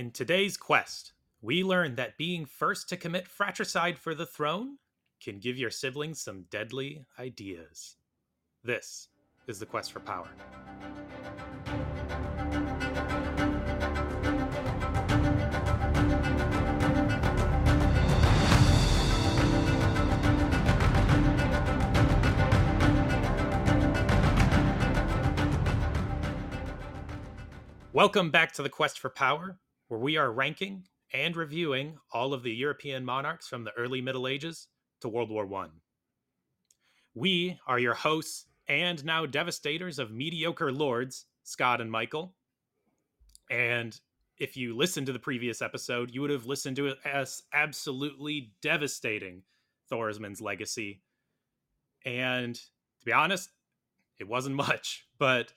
In today's quest, we learn that being first to commit fratricide for the throne can give your siblings some deadly ideas. This is the quest for power. Welcome back to the Quest for Power, where we are ranking and reviewing all of the European monarchs from the early Middle Ages to World War One. We are your hosts and now devastators of mediocre lords, Scott and Michael. And if you listened to the previous episode, you would have listened to us absolutely devastating Thorismund's legacy. And to be honest, it wasn't much. But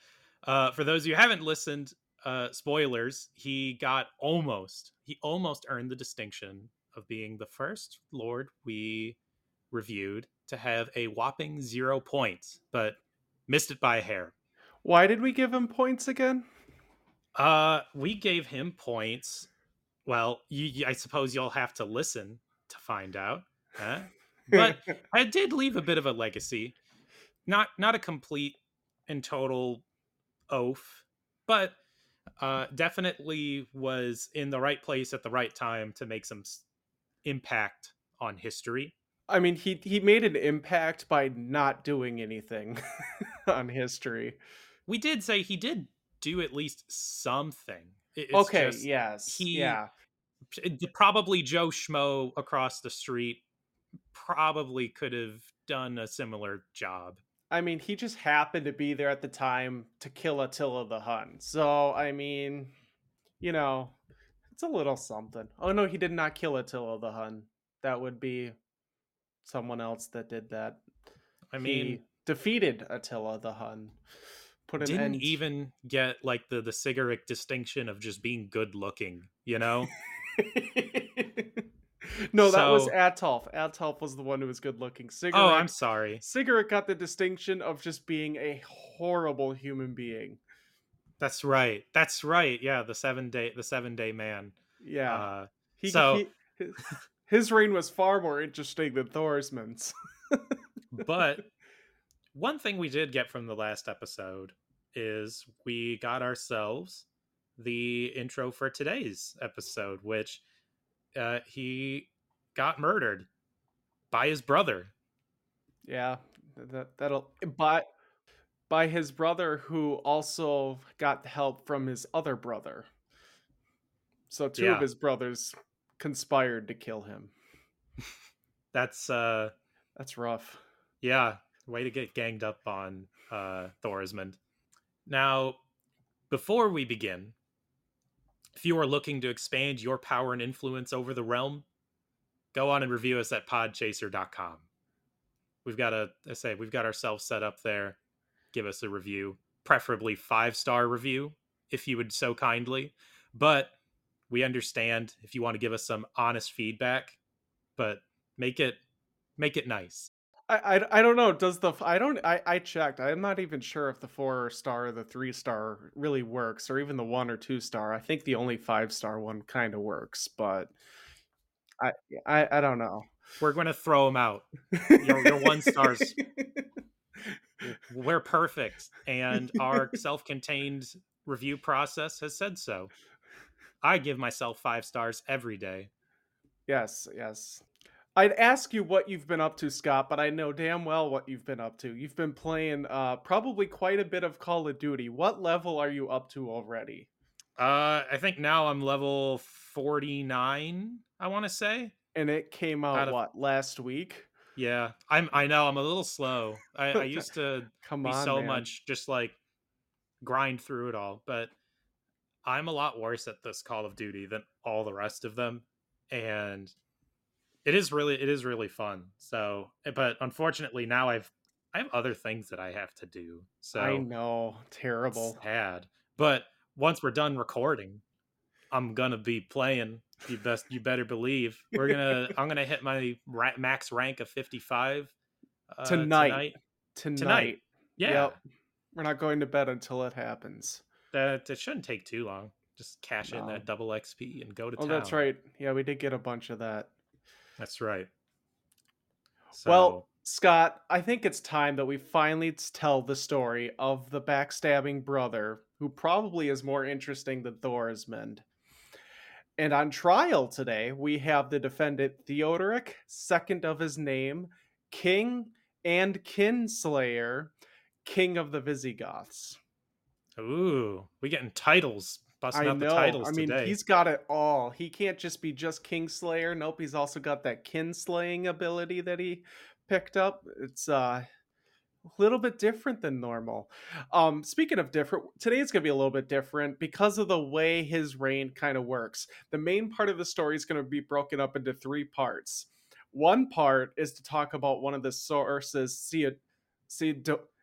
uh, for those who haven't listened, uh, spoilers, he got almost, he almost earned the distinction of being the first Lord we reviewed to have a whopping zero points, but missed it by a hair. Why did we give him points again? Uh, we gave him points. Well, you, I suppose you'll have to listen to find out. Huh? But I did leave a bit of a legacy. Not not a complete and total oaf, but uh, definitely was in the right place at the right time to make some s- impact on history. I mean, he he made an impact by not doing anything on history. We did say he did do at least something. It's okay, just yes, he- yeah. probably Joe Schmo across the street probably could have done a similar job. I mean, he just happened to be there at the time to kill Attila the Hun. So, I mean, you know, it's a little something. Oh no, he did not kill Attila the Hun. That would be someone else that did that. I mean, he defeated Attila the Hun. Put an didn't end. even get like the the Sigeric distinction of just being good looking, you know? no, that was So- Atolf. Atolf was the one who was good looking. Sigeric, oh, I'm sorry. Sigeric got the distinction of just being a horrible human being. That's right. That's right. Yeah, the seven day the seven day man. Yeah. Uh, he, so- he- his, his reign was far more interesting than Thorismund's. but one thing we did get from the last episode is we got ourselves the intro for today's episode, which uh, he got murdered by his brother. yeah, that that'll by by his brother who also got help from his other brother. So two Yeah. of his brothers conspired to kill him. That's uh, That's rough. yeah, way to get ganged up on uh, Thorismund. Now, before we begin, if you are looking to expand your power and influence over the realm, go on and review us at podchaser.com. We've got a, I say, we've got ourselves set up there. Give us a review, preferably five star review, if you would so kindly. But we understand if you want to give us some honest feedback, but make it make it nice. I, I, I don't know. Does the I don't I, I checked. I'm not even sure if the four star or the three star really works, or even the one or two star. I think the only five star one kind of works, but I I I don't know. We're going to throw them out. Your- your one stars. We're perfect, and our self-contained review process has said so. I give myself five stars every day. yes, yes. I'd ask you what you've been up to, Scott, but I know damn well what you've been up to. You've been playing uh, probably quite a bit of Call of Duty. What level are you up to already? Uh, I think now I'm level forty-nine. I want to say. And it came out, Out of- what last week? Yeah, I'm. I know I'm a little slow. I, I used to Come be on, so man. much just like grind through it all, but I'm a lot worse at this Call of Duty than all the rest of them, and it is really it is really fun. So, eh, but unfortunately now I've I have other things that I have to do. So I know, terrible. sad. But once we're done recording, I'm gonna be playing. You best you better believe we're gonna I'm gonna hit my ra- max rank of 55 uh, Tonight. tonight. Tonight. Tonight. Yeah, Yep. We're not going to bed until it happens. that it shouldn't take too long. Just cash in that double XP and go to Oh, town. that's right. Yeah, we did get a bunch of that. That's right. Well, Scott, I think it's time that we finally tell the story of the backstabbing brother who probably is more interesting than Thorismund. And on trial today, we have the defendant Theodoric, second of his name, king and kinslayer, king of the Visigoths. ooh, we getting titles, busting I know. I mean, today. he's got it all. He can't just be just Kingslayer. Nope, he's also got that kinslaying ability that he picked up. It's uh, a little bit different than normal. Um, speaking of different, today's gonna be a little bit different because of the way his reign kind of works. The main part of the story is gonna be broken up into three parts. One part is to talk about one of the sources,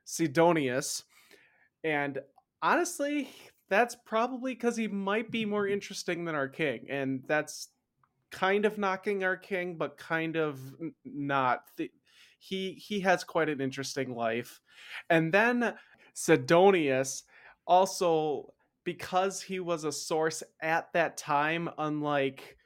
Sidonius, and honestly, that's probably because he might be more mm-hmm. interesting than our king, and that's kind of knocking our king, but kind of not. He he has quite an interesting life, and then Sidonius also because he was a source at that time, unlike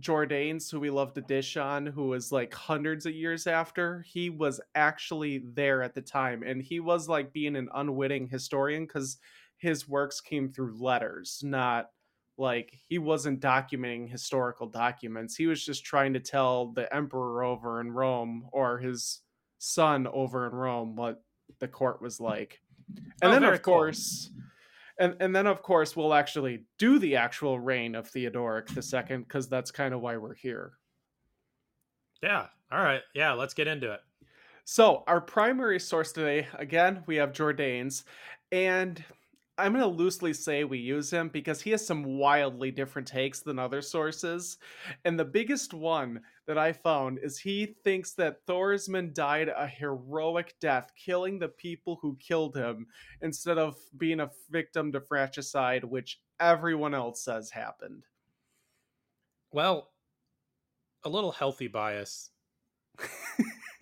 Jordanes, who we love to dish on, who was like hundreds of years after, he was actually there at the time. And he was like being an unwitting historian because his works came through letters, not like he wasn't documenting historical documents. He was just trying to tell the emperor over in Rome or his son over in Rome what the court was like. And Oh, then, of cool. course, and and then of course we'll actually do the actual reign of Theodoric the second because that's kind of why we're here. yeah. All right. Yeah. Let's get into it. So our primary source today, again, we have Jordanes, and I'm going to loosely say we use him because he has some wildly different takes than other sources. And the biggest one that I found is he thinks that Thorismund died a heroic death, killing the people who killed him instead of being a victim to fratricide, which everyone else says happened. Well, a little healthy bias.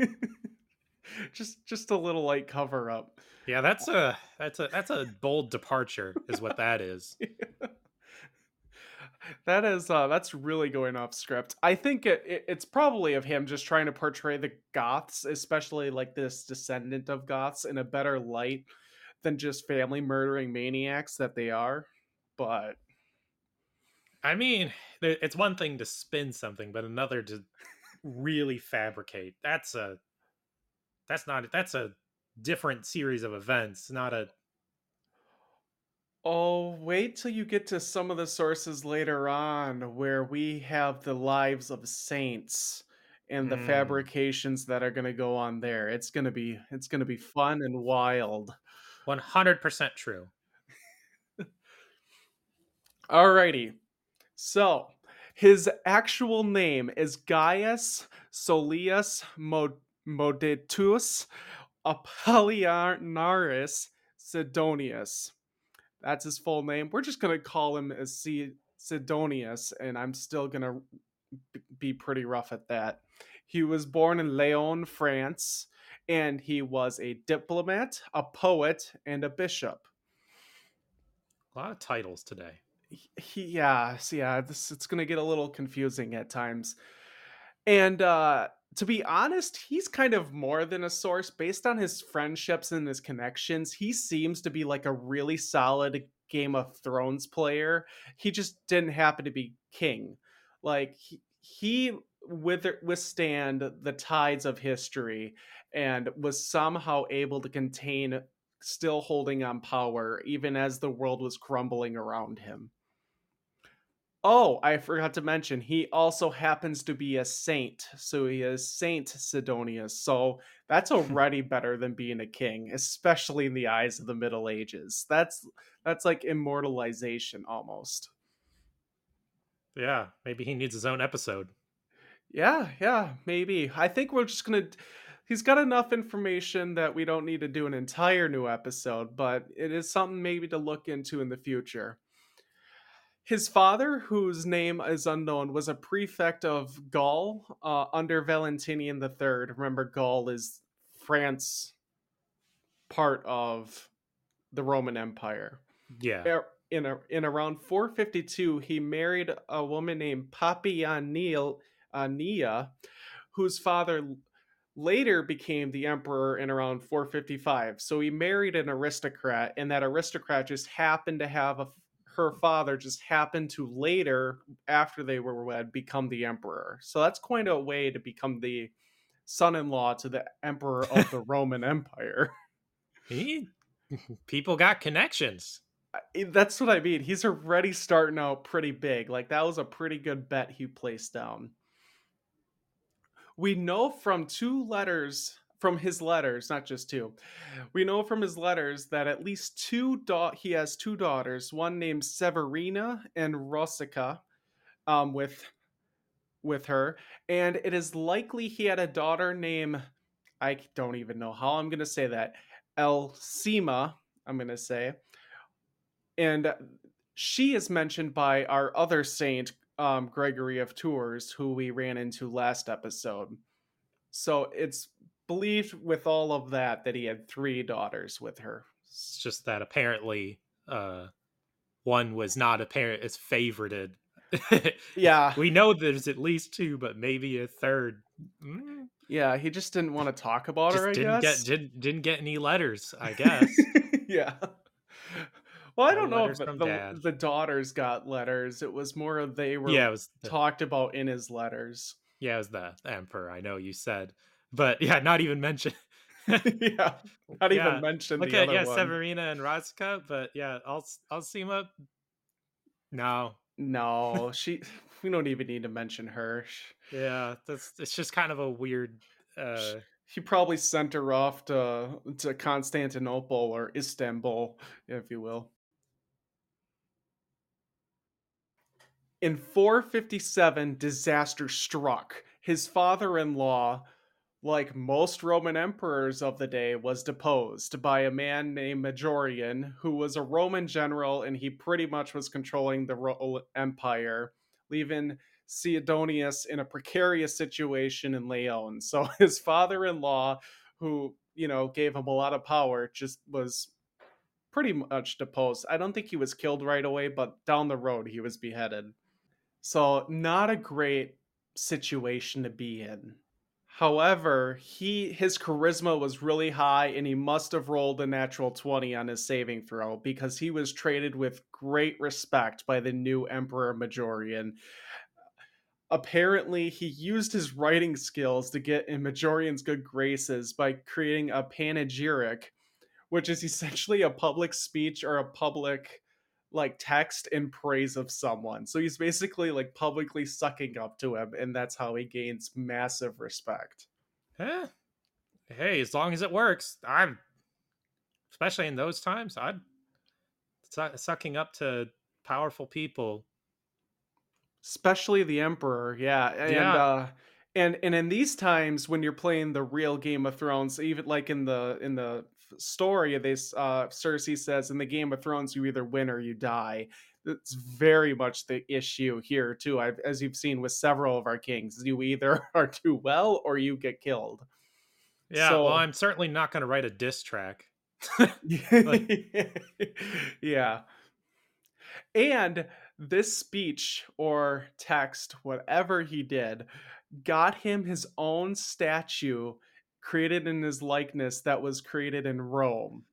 just just a little light cover up. Yeah, that's a that's a that's a bold departure, is what that is. that is uh that's really going off script i think it, it it's probably of him just trying to portray the goths especially like this descendant of goths in a better light than just family murdering maniacs that they are but I mean, it's one thing to spin something, but another to really fabricate. That's a that's not that's a different series of events, not a oh wait till you get to some of the sources later on where we have the lives of saints and the Mm. fabrications that are going to go on there it's going to be it's going to be fun and wild 100% true. Alrighty. So, his actual name is Gaius Sollius Mod- Modetus Apollinaris Sidonius. That's his full name. We're just going to call him as C- Sidonius, and I'm still going to be pretty rough at that. He was born in Lyon, France, and he was a diplomat, a poet, and a bishop. A lot of titles today. he yeah so yeah this it's gonna get a little confusing at times and uh to be honest he's kind of more than a source based on his friendships and his connections he seems to be like a really solid game of thrones player. He just didn't happen to be king. Like he, he wither, withstand the tides of history and was somehow able to contain still holding on power even as the world was crumbling around him Oh, I forgot to mention, he also happens to be a saint. So he is Saint Sidonius. So that's already better than being a king, especially in the eyes of the Middle Ages. That's that's like immortalization almost. Yeah, maybe he needs his own episode. Yeah, yeah, maybe. I think we're just gonna. He's got enough information that we don't need to do an entire new episode, but it is something maybe to look into in the future. His father, whose name is unknown, was a prefect of Gaul uh, under Valentinian III. Remember, Gaul is France, part of the Roman Empire. Yeah. Er- in a, in around 452, he married a woman named Papiania, Ania, whose father later became the emperor in around 455. So he married an aristocrat, and that aristocrat just happened to have a her father just happened to later, after they were wed, become the emperor. So that's quite a way to become the son-in-law to the emperor of the Roman Empire. He, people got connections. That's what I mean. He's already starting out pretty big. Like that was a pretty good bet he placed down. We know from two letters from his letters, not just two. We know from his letters that at least two da- he has two daughters, one named Severina and Roscia, um, with with her, and it is likely he had a daughter named I don't even know how I'm gonna say that Elsima. I'm gonna say, and she is mentioned by our other saint, um, Gregory of Tours, who we ran into last episode. So it's believed with all of that that he had three daughters with her. It's just that apparently uh, one was not apparent as favorited. yeah, we know there's at least two, but maybe a third. Mm. Yeah, he just didn't want to talk about just her. I didn't guess get didn't, didn't get any letters. I guess. yeah. Well, I don't know if the, the, daughters got letters. It was more they were yeah, it was the, talked about in his letters. Yeah, it was the emperor. I know you said, but yeah, not even mentioned. yeah, not yeah. even mentioned. Okay, yeah, one. Severina and Razka, but yeah, I'll I'll see him up. No, no, she. We don't even need to mention her. Yeah, that's it's just kind of a weird. uh He probably sent her off to to Constantinople or Istanbul, if you will. In 457, disaster struck. His father in law, like most Roman emperors of the day, was deposed by a man named Majorian, who was a Roman general and he pretty much was controlling the Roman empire, leaving Sidonius in a precarious situation in Lyon. So his father in law, who, you know, gave him a lot of power, just was pretty much deposed. I don't think he was killed right away, but down the road he was beheaded. So, not a great situation to be in. However, he his charisma was really high and he must have rolled a natural 20 on his saving throw because he was treated with great respect by the new emperor Majorian. Uh, apparently, he used his writing skills to get in Majorian's good graces by creating a panegyric, which is essentially a public speech or a public like text in praise of someone. So he's basically like publicly sucking up to him, and that's how he gains massive respect. Eh. Hey, as long as it works, I'm especially in those times, I'd su- sucking up to powerful people. Especially the Emperor, yeah. And yeah. uh and and in these times when you're playing the real Game of Thrones, even like in the in the story, This uh, Cersei says in the Game of Thrones, you either win or you die. It's very much the issue here too. I've, as you've seen with several of our kings, you either are too well or you get killed. Yeah, so, well, I'm certainly not going to write a diss track. yeah, and this speech or text, whatever he did, got him his own statue created in his likeness that was created in Rome.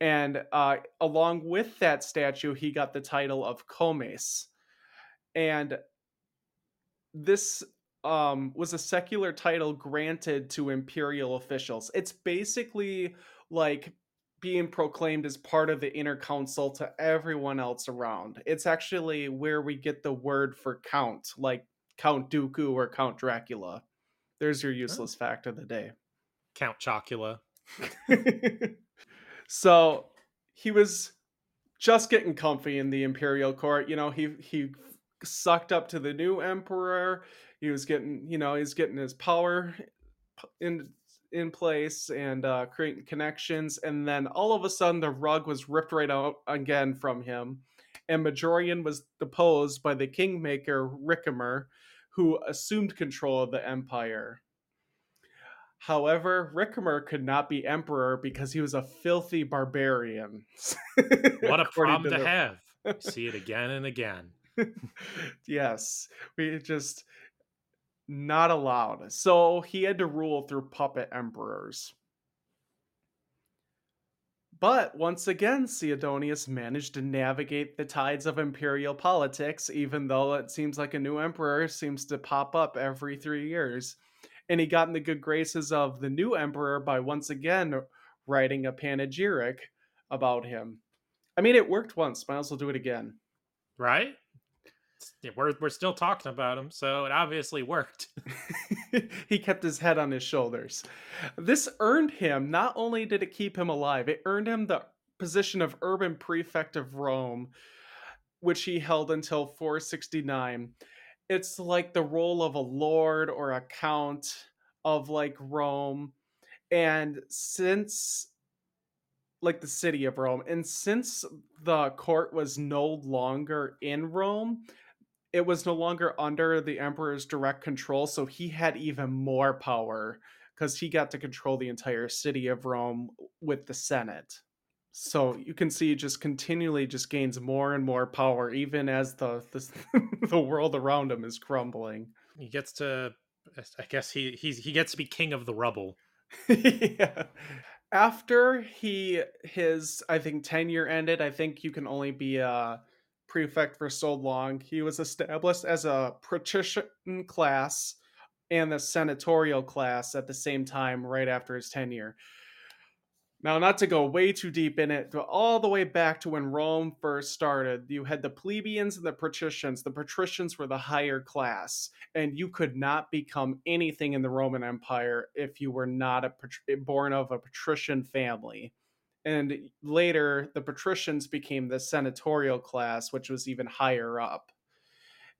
And uh, along with that statue, he got the title of Comes. And this um, was a secular title granted to imperial officials. It's basically like being proclaimed as part of the inner council to everyone else around. It's actually where we get the word for count, like Count Dooku or Count Dracula. There's your useless oh. fact of the day. Count Chocula. so he was just getting comfy in the imperial court. You know, he he sucked up to the new emperor. He was getting, you know, he's getting his power in in place and uh, creating connections. And then all of a sudden, the rug was ripped right out again from him, and Majorian was deposed by the kingmaker Ricimer, who assumed control of the empire. However, Ricimer could not be emperor because he was a filthy barbarian. What a problem to the- have. See it again and again. yes, we just not allowed. So he had to rule through puppet emperors. But once again, Theodonius managed to navigate the tides of imperial politics, even though it seems like a new emperor seems to pop up every three years. And he got in the good graces of the new emperor by once again writing a panegyric about him. I mean, it worked once, might as well do it again. Right? We're, we're still talking about him, so it obviously worked. he kept his head on his shoulders. This earned him, not only did it keep him alive, it earned him the position of urban prefect of Rome, which he held until 469. It's like the role of a lord or a count of like Rome. And since like the city of Rome, and since the court was no longer in Rome, it was no longer under the emperor's direct control so he had even more power because he got to control the entire city of rome with the senate so you can see he just continually just gains more and more power even as the the, the world around him is crumbling He gets to, I guess he he's, he gets to be king of the rubble. yeah. After he his I think tenure ended, I think you can only be a prefect for so long. He was established as a patrician class and the senatorial class at the same time right after his tenure. Now, not to go way too deep in it, but all the way back to when Rome first started, you had the plebeians and the patricians. The patricians were the higher class, and you could not become anything in the Roman Empire if you were not a born of a patrician family. And later, the patricians became the senatorial class, which was even higher up.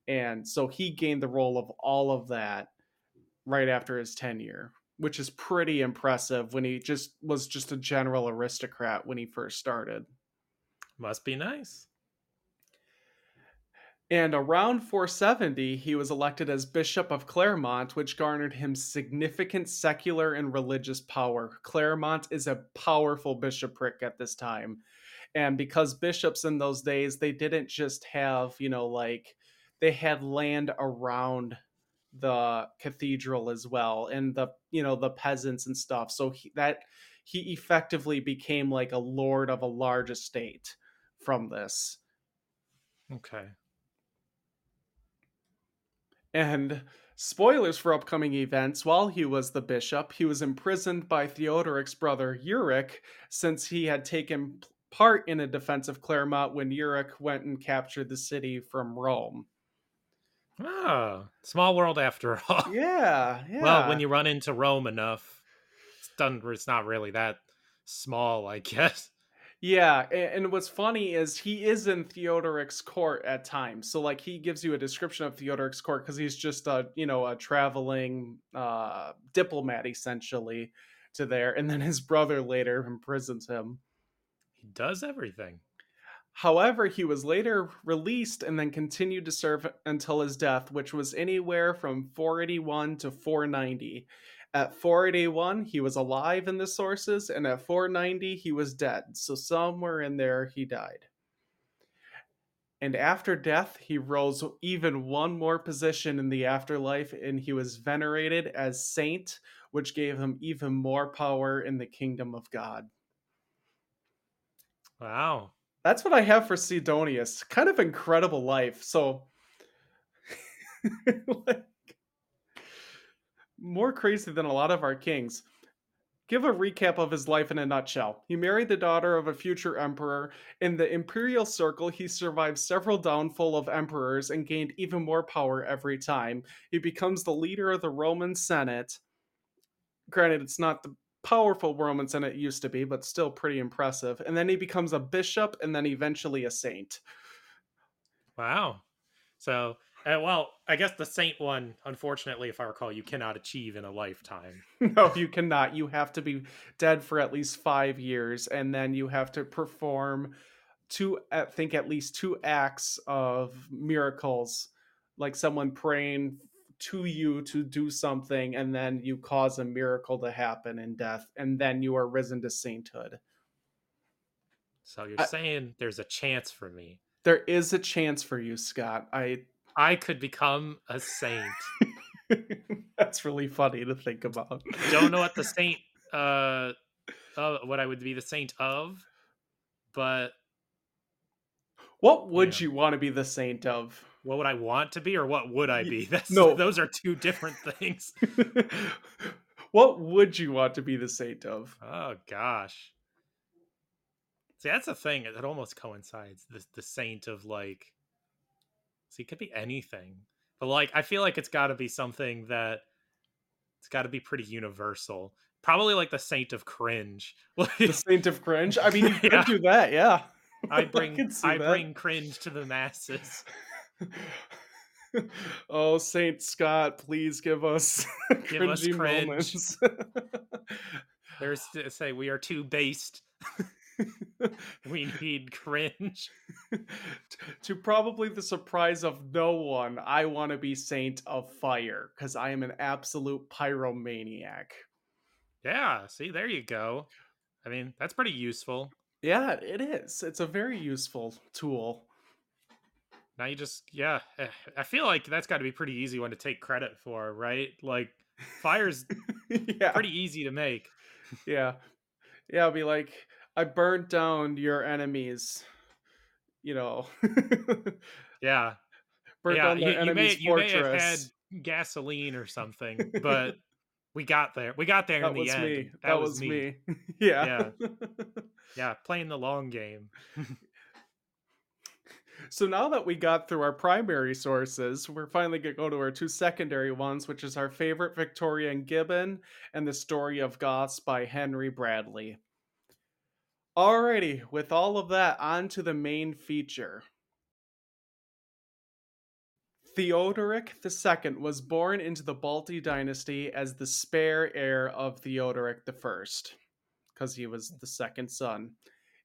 And so he gained the role of all of that right after his tenure, which is pretty impressive when he just was just a general aristocrat when he first started. Must be nice. And around 470, he was elected as Bishop of Clermont, which garnered him significant secular and religious power. Clermont is a powerful bishopric at this time. And because bishops in those days, they didn't just have, you know, like they had land around the cathedral as well and the, you know, the peasants and stuff. So he, that he effectively became like a lord of a large estate from this. Okay. And spoilers for upcoming events while he was the bishop, he was imprisoned by Theodoric's brother Euric since he had taken part in a defense of Clermont when Euric went and captured the city from Rome. Ah, small world after all. Yeah, yeah. Well, when you run into Rome enough, it's done. It's not really that small, I guess. Yeah, and what's funny is he is in Theodoric's court at times. So like he gives you a description of Theodoric's court because he's just a you know a traveling uh, diplomat essentially to there, and then his brother later imprisons him. He does everything. However, he was later released and then continued to serve until his death, which was anywhere from 481 to 490. At 481, he was alive in the sources, and at 490, he was dead. So somewhere in there, he died. And after death, he rose even one more position in the afterlife, and he was venerated as saint, which gave him even more power in the kingdom of God. Wow. That's what I have for Sidonius. Kind of incredible life. So, more crazy than a lot of our kings. Give a recap of his life in a nutshell. He married the daughter of a future emperor. In the imperial circle, he survived several downfall of emperors and gained even more power every time. He becomes the leader of the Roman Senate. Granted, it's not the powerful Roman Senate used to be, but still pretty impressive. And then he becomes a bishop and then eventually a saint. Wow. So, uh, well, I guess the saint one, unfortunately, if I recall, you cannot achieve in a lifetime. no, you cannot. You have to be dead for at least five years, and then you have to perform two, I think, at least two acts of miracles, like someone praying to you to do something, and then you cause a miracle to happen in death, and then you are risen to sainthood. So you're I- saying there's a chance for me. There is a chance for you, Scott. I I could become a saint. that's really funny to think about. Don't know what the saint uh, uh what I would be the saint of, but What would Yeah. you want to be the saint of? what would I want to be or what would I be? That's no. those are two different things. what would you want to be the saint of? Oh gosh. See, that's the thing. It almost coincides. The the saint of like It could be anything. But like I feel like it's gotta be something that it's gotta be pretty universal. Probably like the saint of cringe. The saint of cringe? I mean, you could Yeah. do that, yeah. I bring see I bring cringe to the masses. oh, Saint Scott, please give us Give us cringy cringe. moments. There's to say we are too based. We need cringe. to probably the surprise of no one, I want to be Saint of Fire because I am an absolute pyromaniac. Yeah, see, there you go. I mean, that's pretty useful. Yeah, it is. It's a very useful tool. Now you just, yeah, eh, I feel like that's got to be pretty easy one to take credit for, right? Like, fire's yeah. pretty easy to make. Yeah. Yeah, I'll be like, I burnt down your enemies. You know. Yeah, burnt yeah. down You, their you may enemy's you may fortress. have had gasoline or something, but we got there. We got there that in the was end. me. That, That, was, was me. me. yeah. Yeah, playing the long game. so now that we got through our primary sources, we're finally going to go to our two secondary ones, which is our favorite Victorian Gibbon and the story of Goths by Henry Bradley. Alrighty, with all of that, on to the main feature. Theodoric II was born into the Balti dynasty as the spare heir of Theodoric I, because he was the second son.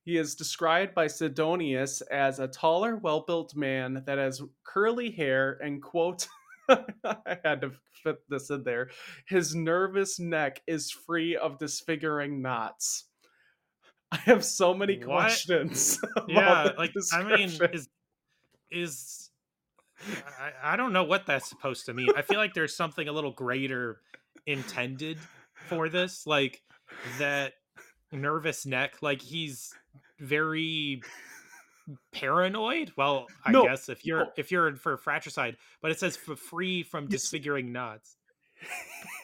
He is described by Sidonius as a taller, well built man that has curly hair and, quote, I had to fit this in there, his nervous neck is free of disfiguring knots. I have so many What? questions. yeah, like I mean, is is I, I don't know what that's supposed to mean. I feel like there's something a little greater intended for this, like that nervous neck. Like he's very paranoid. Well, I No, guess if you're no. if you're for fratricide, but it says for free from disfiguring knots.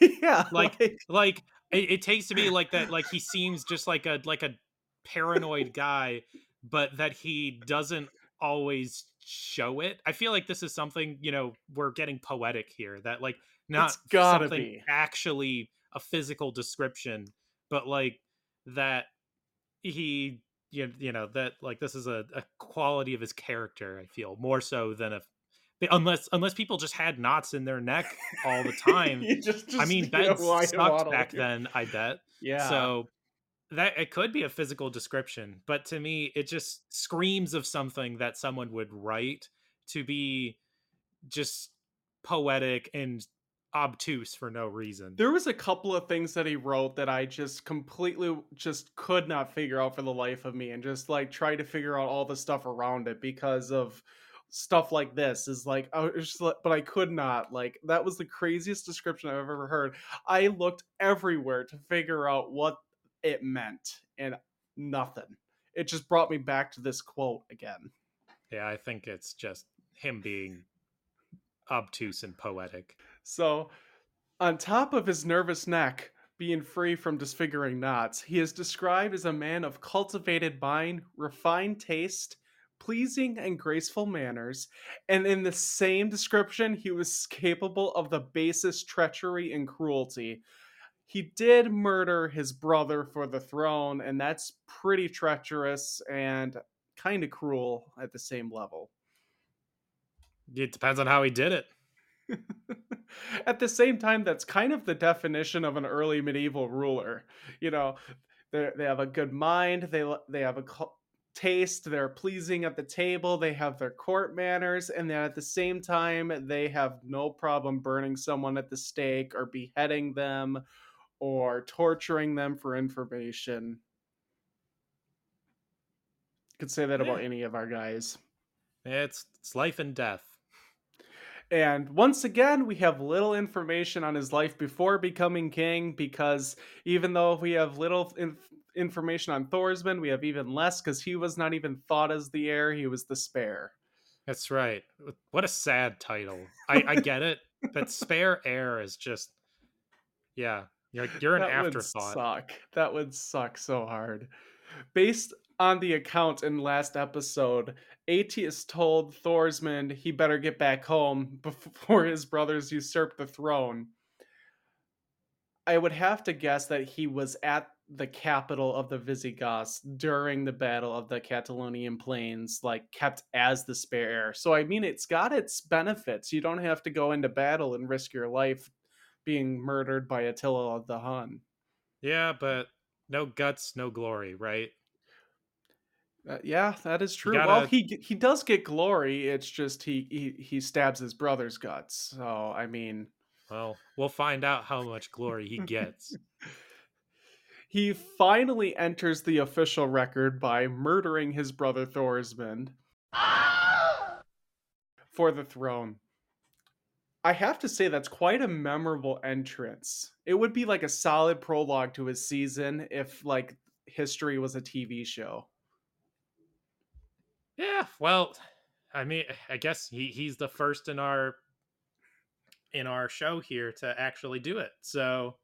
yeah, like- Like it, it takes to be like that. Like he seems just like a like a paranoid guy, but that he doesn't always show it. I feel like this is something you know we're getting poetic here. That like not It's gotta something be. actually a physical description, but like that he you, you know that like this is a, a quality of his character. I feel more so than if unless unless people just had knots in their neck all the time. You just, I mean, you know, beds sucked back then. I bet. Yeah. So that it could be a physical description, but to me, it just screams of something that someone would write to be just poetic and obtuse for no reason. There was a couple of things that he wrote that I just completely just could not figure out for the life of me and just like try to figure out all the stuff around it because of stuff like this is like I was like, but I could not like that was the craziest description I've ever heard. I looked everywhere to figure out what it meant and nothing. It just brought me back to this quote again. yeah, I think it's just him being obtuse and poetic. So, on top of his nervous neck being free from disfiguring knots, he is described as a man of cultivated mind, refined taste, pleasing and graceful manners, and in the same description, he was capable of the basest treachery and cruelty. He did murder his brother for the throne, and that's pretty treacherous and kind of cruel at the same level. It depends on how he did it. At the same time, that's kind of the definition of an early medieval ruler. You know, they they have a good mind. They they have a taste, they're pleasing at the table, they have their court manners, and then at the same time, they have no problem burning someone at the stake or beheading them or torturing them for information. Could say that about any of our guys. It's it's life and death. And once again, we have little information on his life before becoming king because even though we have little inf- information on Thorsman, we have even less because he was not even thought as the heir, he was the spare. That's right. What a sad title. I, I get it, but spare heir is just yeah. You're you're an that afterthought. would suck. That would suck so hard. Based on the account in last episode, Aetius told Thorsmund he better get back home before his brothers usurp the throne. I would have to guess that he was at the capital of the Visigoths during the Battle of the Catalaunian Plains, like kept as the spare heir. So, I mean, it's got its benefits. You don't have to go into battle and risk your life being murdered by Attila the Hun. Yeah, but no guts, no glory, right? Uh, yeah, that is true. gotta- Well, he he does get glory. It's just he he he stabs his brother's guts. So I mean, Well, we'll find out how much glory he gets. he finally enters the official record by murdering his brother Thorsmund for the throne. I have to say that's quite a memorable entrance. It would be like a solid prologue to his season if like history was a TV show. yeah, well, I mean, I guess he he's the first in our in our show here to actually do it. So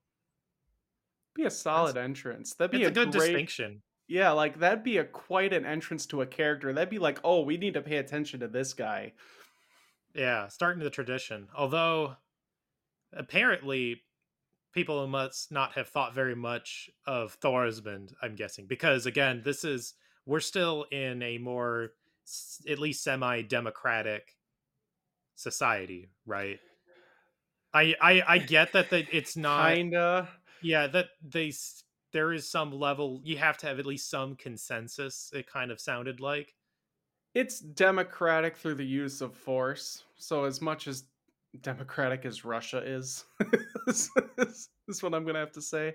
Be a solid entrance. That'd be it's a, good great, distinction. Yeah, like that'd be a quite an entrance to a character. That'd be like, oh, we need to pay attention to this guy. Yeah, starting the tradition. Although apparently people must not have thought very much of Thorsmund, I'm guessing, because again, this is we're still in a more at least semi-democratic society, right? I I I get that that it's not Kinda. yeah, that they there is some level you have to have at least some consensus it kind of sounded like. It's democratic through the use of force. So as much as democratic as Russia is, is, is what I'm gonna have to say.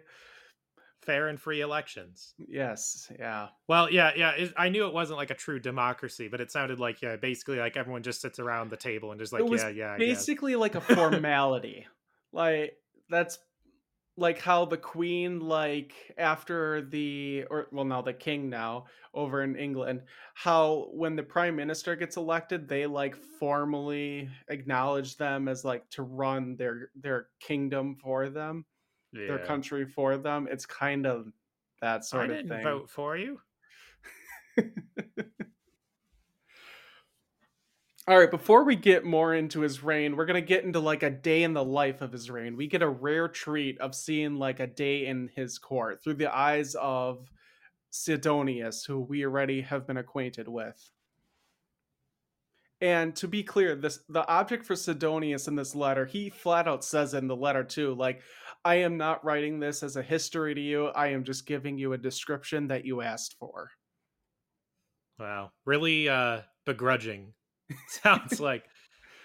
Fair and free elections. Yes, yeah. Well, yeah, yeah. It, I knew it wasn't like a true democracy, but it sounded like yeah, basically like everyone just sits around the table and just like yeah, yeah. Basically like a formality. like that's like how the queen like after the or well now the king now over in England how when the prime minister gets elected they like formally acknowledge them as like to run their their kingdom for them their country for them. It's kind of that sort I of didn't thing. vote for you. All right, before we get more into his reign, we're going to get into like a day in the life of his reign. We get a rare treat of seeing like a day in his court through the eyes of Sidonius, who we already have been acquainted with. And to be clear, this the object for Sidonius in this letter, he flat out says in the letter too, like, I am not writing this as a history to you. I am just giving you a description that you asked for. Wow, really uh begrudging. Sounds like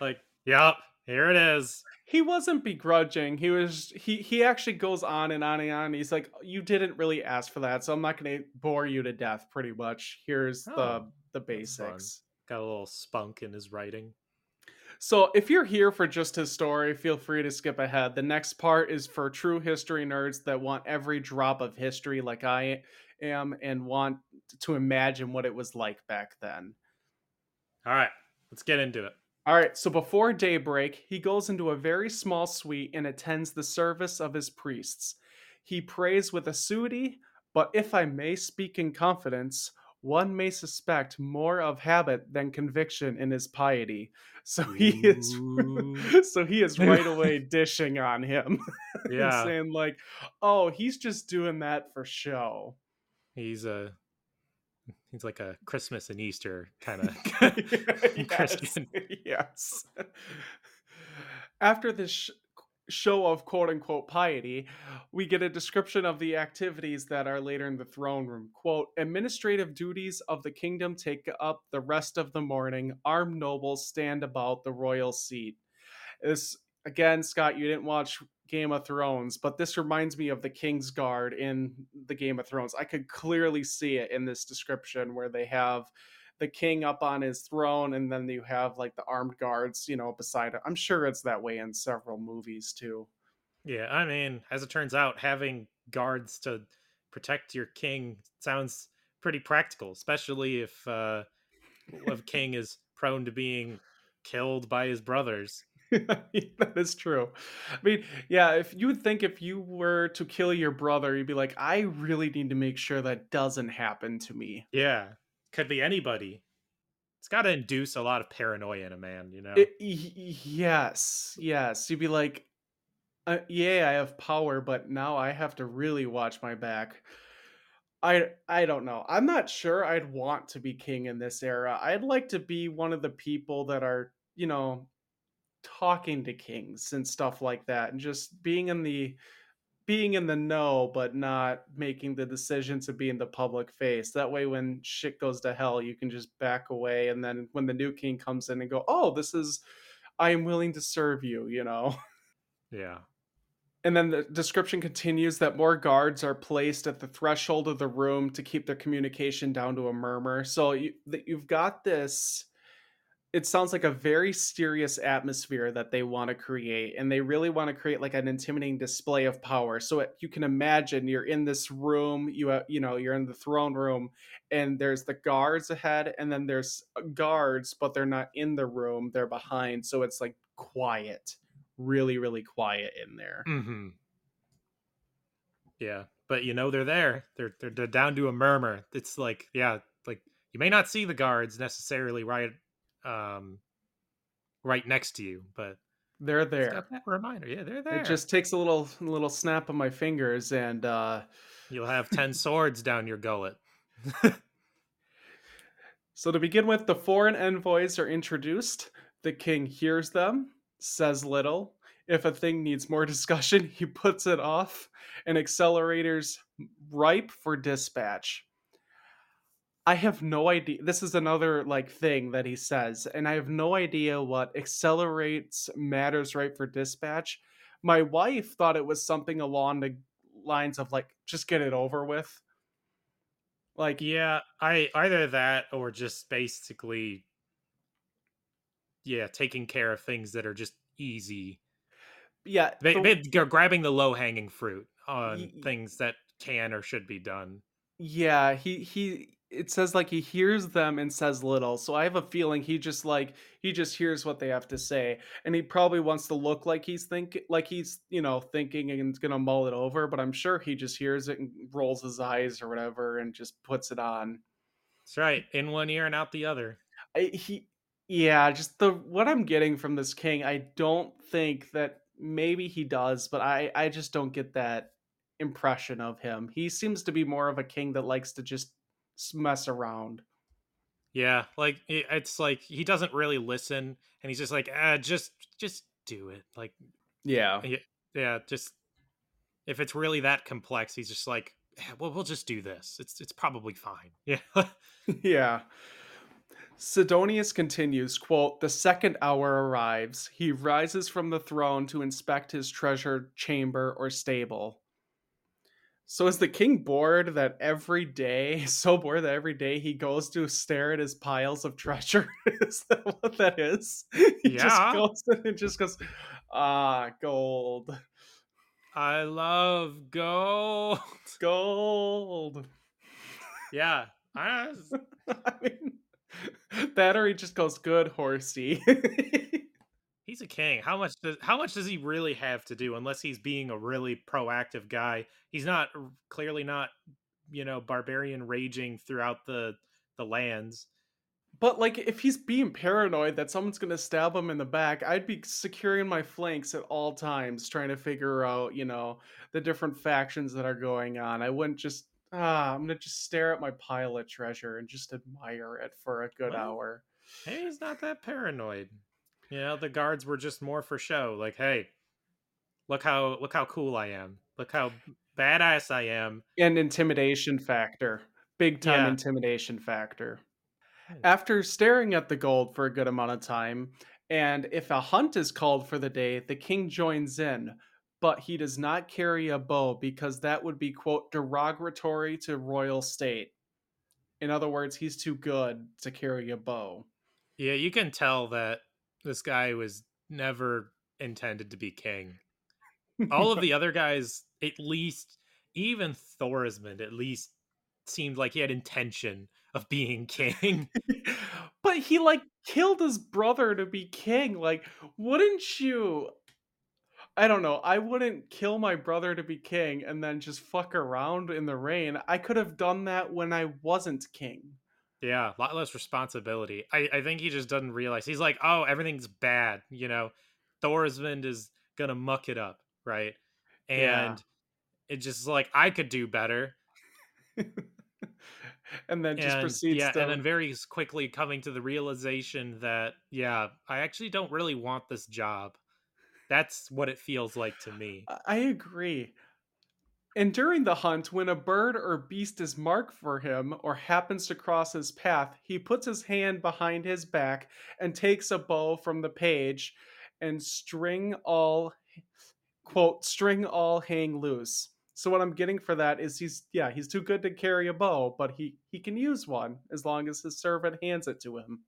like yep, here it is. he wasn't begrudging he was he he actually goes on and on and on he's like you didn't really ask for that so i'm not going to bore you to death pretty much. Here's Oh, the the basics. Got a little spunk in his writing. so if you're here for just his story feel free to skip ahead. The next part is for true history nerds that want every drop of history like i am and want to imagine what it was like back then. All right, let's get into it. All right, so before daybreak, he goes into a very small suite and attends the service of his priests. He prays with assiduity, but if I may speak in confidence, one may suspect more of habit than conviction in his piety. So he is so he is right away dishing on him. Yeah, saying like, "Oh, he's just doing that for show." he's a he's like a Christmas and Easter kind of yes, Christian. yes. After this sh- show of quote unquote piety, we get a description of the activities that are later in the throne room. Quote Administrative duties of the kingdom take up the rest of the morning. Armed nobles stand about the royal seat. This, again, Scott, you didn't watch Game of Thrones, but this reminds me of the King's Guard in the Game of Thrones. I could clearly see it in this description where they have the king up on his throne and then you have like the armed guards, you know, beside it. I'm sure it's that way in several movies too. Yeah, I mean, as it turns out, having guards to protect your king sounds pretty practical, especially if uh if king is prone to being killed by his brothers. that is true. I mean, yeah, if you would think if you were to kill your brother, you'd be like, I really need to make sure that doesn't happen to me. Yeah, could be anybody. It's got to induce a lot of paranoia in a man, you know. It, y- yes, yes. You'd be like, uh, yeah, I have power, but now I have to really watch my back. I I don't know. I'm not sure I'd want to be king in this era. I'd like to be one of the people that are, you know, talking to kings and stuff like that and just being in the being in the know but not making the decision to be in the public face. That way when shit goes to hell you can just back away and then when the new king comes in and go oh this is i am willing to serve you you know? Yeah. And then the description continues that more guards are placed at the threshold of the room to keep their communication down to a murmur. So you, that you've got this it sounds like a very serious atmosphere that they want to create and they really want to create like an intimidating display of power. So it, you can imagine you're in this room you have, you know you're in the throne room and there's the guards ahead and then there's uh, guards but they're not in the room they're behind. So it's like quiet really really quiet in there. Mm-hmm. yeah but you know they're there. They're, they're they're down to a murmur. It's like yeah like you may not see the guards necessarily right um, right next to you, but they're there. reminder, yeah, they're there. It just takes a little little snap of my fingers, and uh, you'll have ten swords down your gullet. so to begin with, the foreign envoys are introduced. The king hears them, says little. If a thing needs more discussion, he puts it off, and accelerators ripe for dispatch. I have no idea. This is another like thing that he says, and I have no idea what accelerates matters right for dispatch. My wife thought it was something along the lines of like just get it over with. Like yeah, I either that or just basically yeah, taking care of things that are just easy. Yeah, they, the, they're grabbing the low hanging fruit on y- things that can or should be done. Yeah, he he it says like he hears them and says little. So i have a feeling he just like he just hears what they have to say. And he probably wants to look like he's think like he's you know thinking and gonna mull it over but i'm sure he just hears it and rolls his eyes or whatever and just puts it on. That's right in one ear and out the other. I, he yeah just the what i'm getting from this king i don't think that maybe he does but i i just don't get that impression of him. He seems to be more of a king that likes to just mess around. Yeah, like it's like he doesn't really listen, and he's just like, ah, just just do it. Like, yeah, yeah, just if it's really that complex, he's just like, well, we'll just do this. It's it's probably fine. Yeah, yeah. Sidonius continues, quote, The second hour arrives. He rises from the throne to inspect his treasure chamber or stable. So is the king bored that every day, so bored that every day he goes to stare at his piles of treasure? is that what that is? He yeah. just goes and just goes, ah, gold. I love gold. Gold. Yeah. I, I mean, that or he just goes, good horsey. He's a king. How much does how much does he really have to do unless he's being a really proactive guy? He's not clearly not, you know, barbarian raging throughout the the lands. But like if he's being paranoid that someone's going to stab him in the back, I'd be securing my flanks at all times trying to figure out, you know, the different factions that are going on. I wouldn't just ah, I'm going to just stare at my pile of treasure and just admire it for a good well, hour. Hey, he's not that paranoid. You know, the guards were just more for show. Like, hey, look how look how cool I am. Look how badass I am. And intimidation factor. Big time Yeah. intimidation factor. After staring at the gold for a good amount of time, and if a hunt is called for the day, the king joins in, but he does not carry a bow because that would be, quote, derogatory to royal state. In other words, he's too good to carry a bow. Yeah, you can tell that this guy was never intended to be king. All of the other guys, at least, even Thorismond, at least seemed like he had intention of being king. but he like killed his brother to be king. Like, wouldn't you? I don't know. I wouldn't kill my brother to be king and then just fuck around in the rain. I could have done that when I wasn't king. Yeah, a lot less responsibility. I, I think he just doesn't realize. He's like, oh, everything's bad. You know, Thorismond is gonna muck it up, right? And Yeah. it just like I could do better. and then just and proceeds yeah, to. and then very quickly coming to the realization that yeah, I actually don't really want this job. That's what it feels like to me. I agree. And during the hunt, when a bird or beast is marked for him or happens to cross his path, he puts his hand behind his back and takes a bow from the page and string all quote string all hang loose. So what I'm getting for that is he's yeah, he's too good to carry a bow, but he he can use one as long as his servant hands it to him.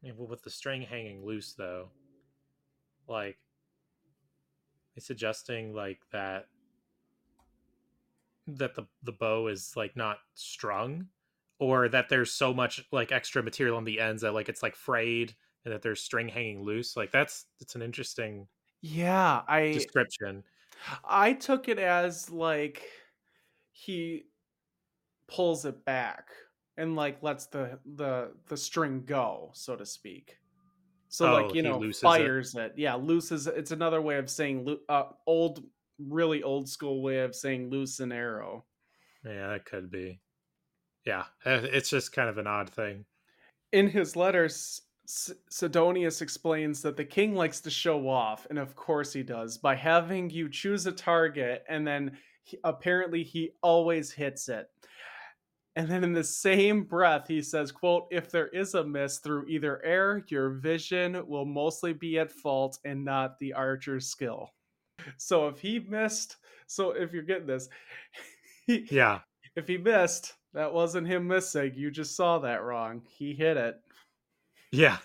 Yeah, well, with the string hanging loose though, like it's suggesting like that that the the bow is like not strung or that there's so much like extra material on the ends that like it's like frayed and that there's string hanging loose like that's it's an interesting Yeah, I description I took it as like he pulls it back and like lets the the the string go, so to speak. So Oh, like you know looses it? fires it. Yeah, looses. It's another way of saying uh, old, really old school way of saying loose an arrow. yeah that could be yeah eh, it's just kind of an odd thing In his letters, Sidonius explains that the king likes to show off, and of course he does, by having you choose a target, and then he, apparently he always hits it. And then in the same breath, he says, quote, if there is a miss through either air, your vision will mostly be at fault and not the archer's skill. So if he missed, so if you're getting this, he, yeah if he missed, that wasn't him missing. You just saw that wrong. He hit it. yeah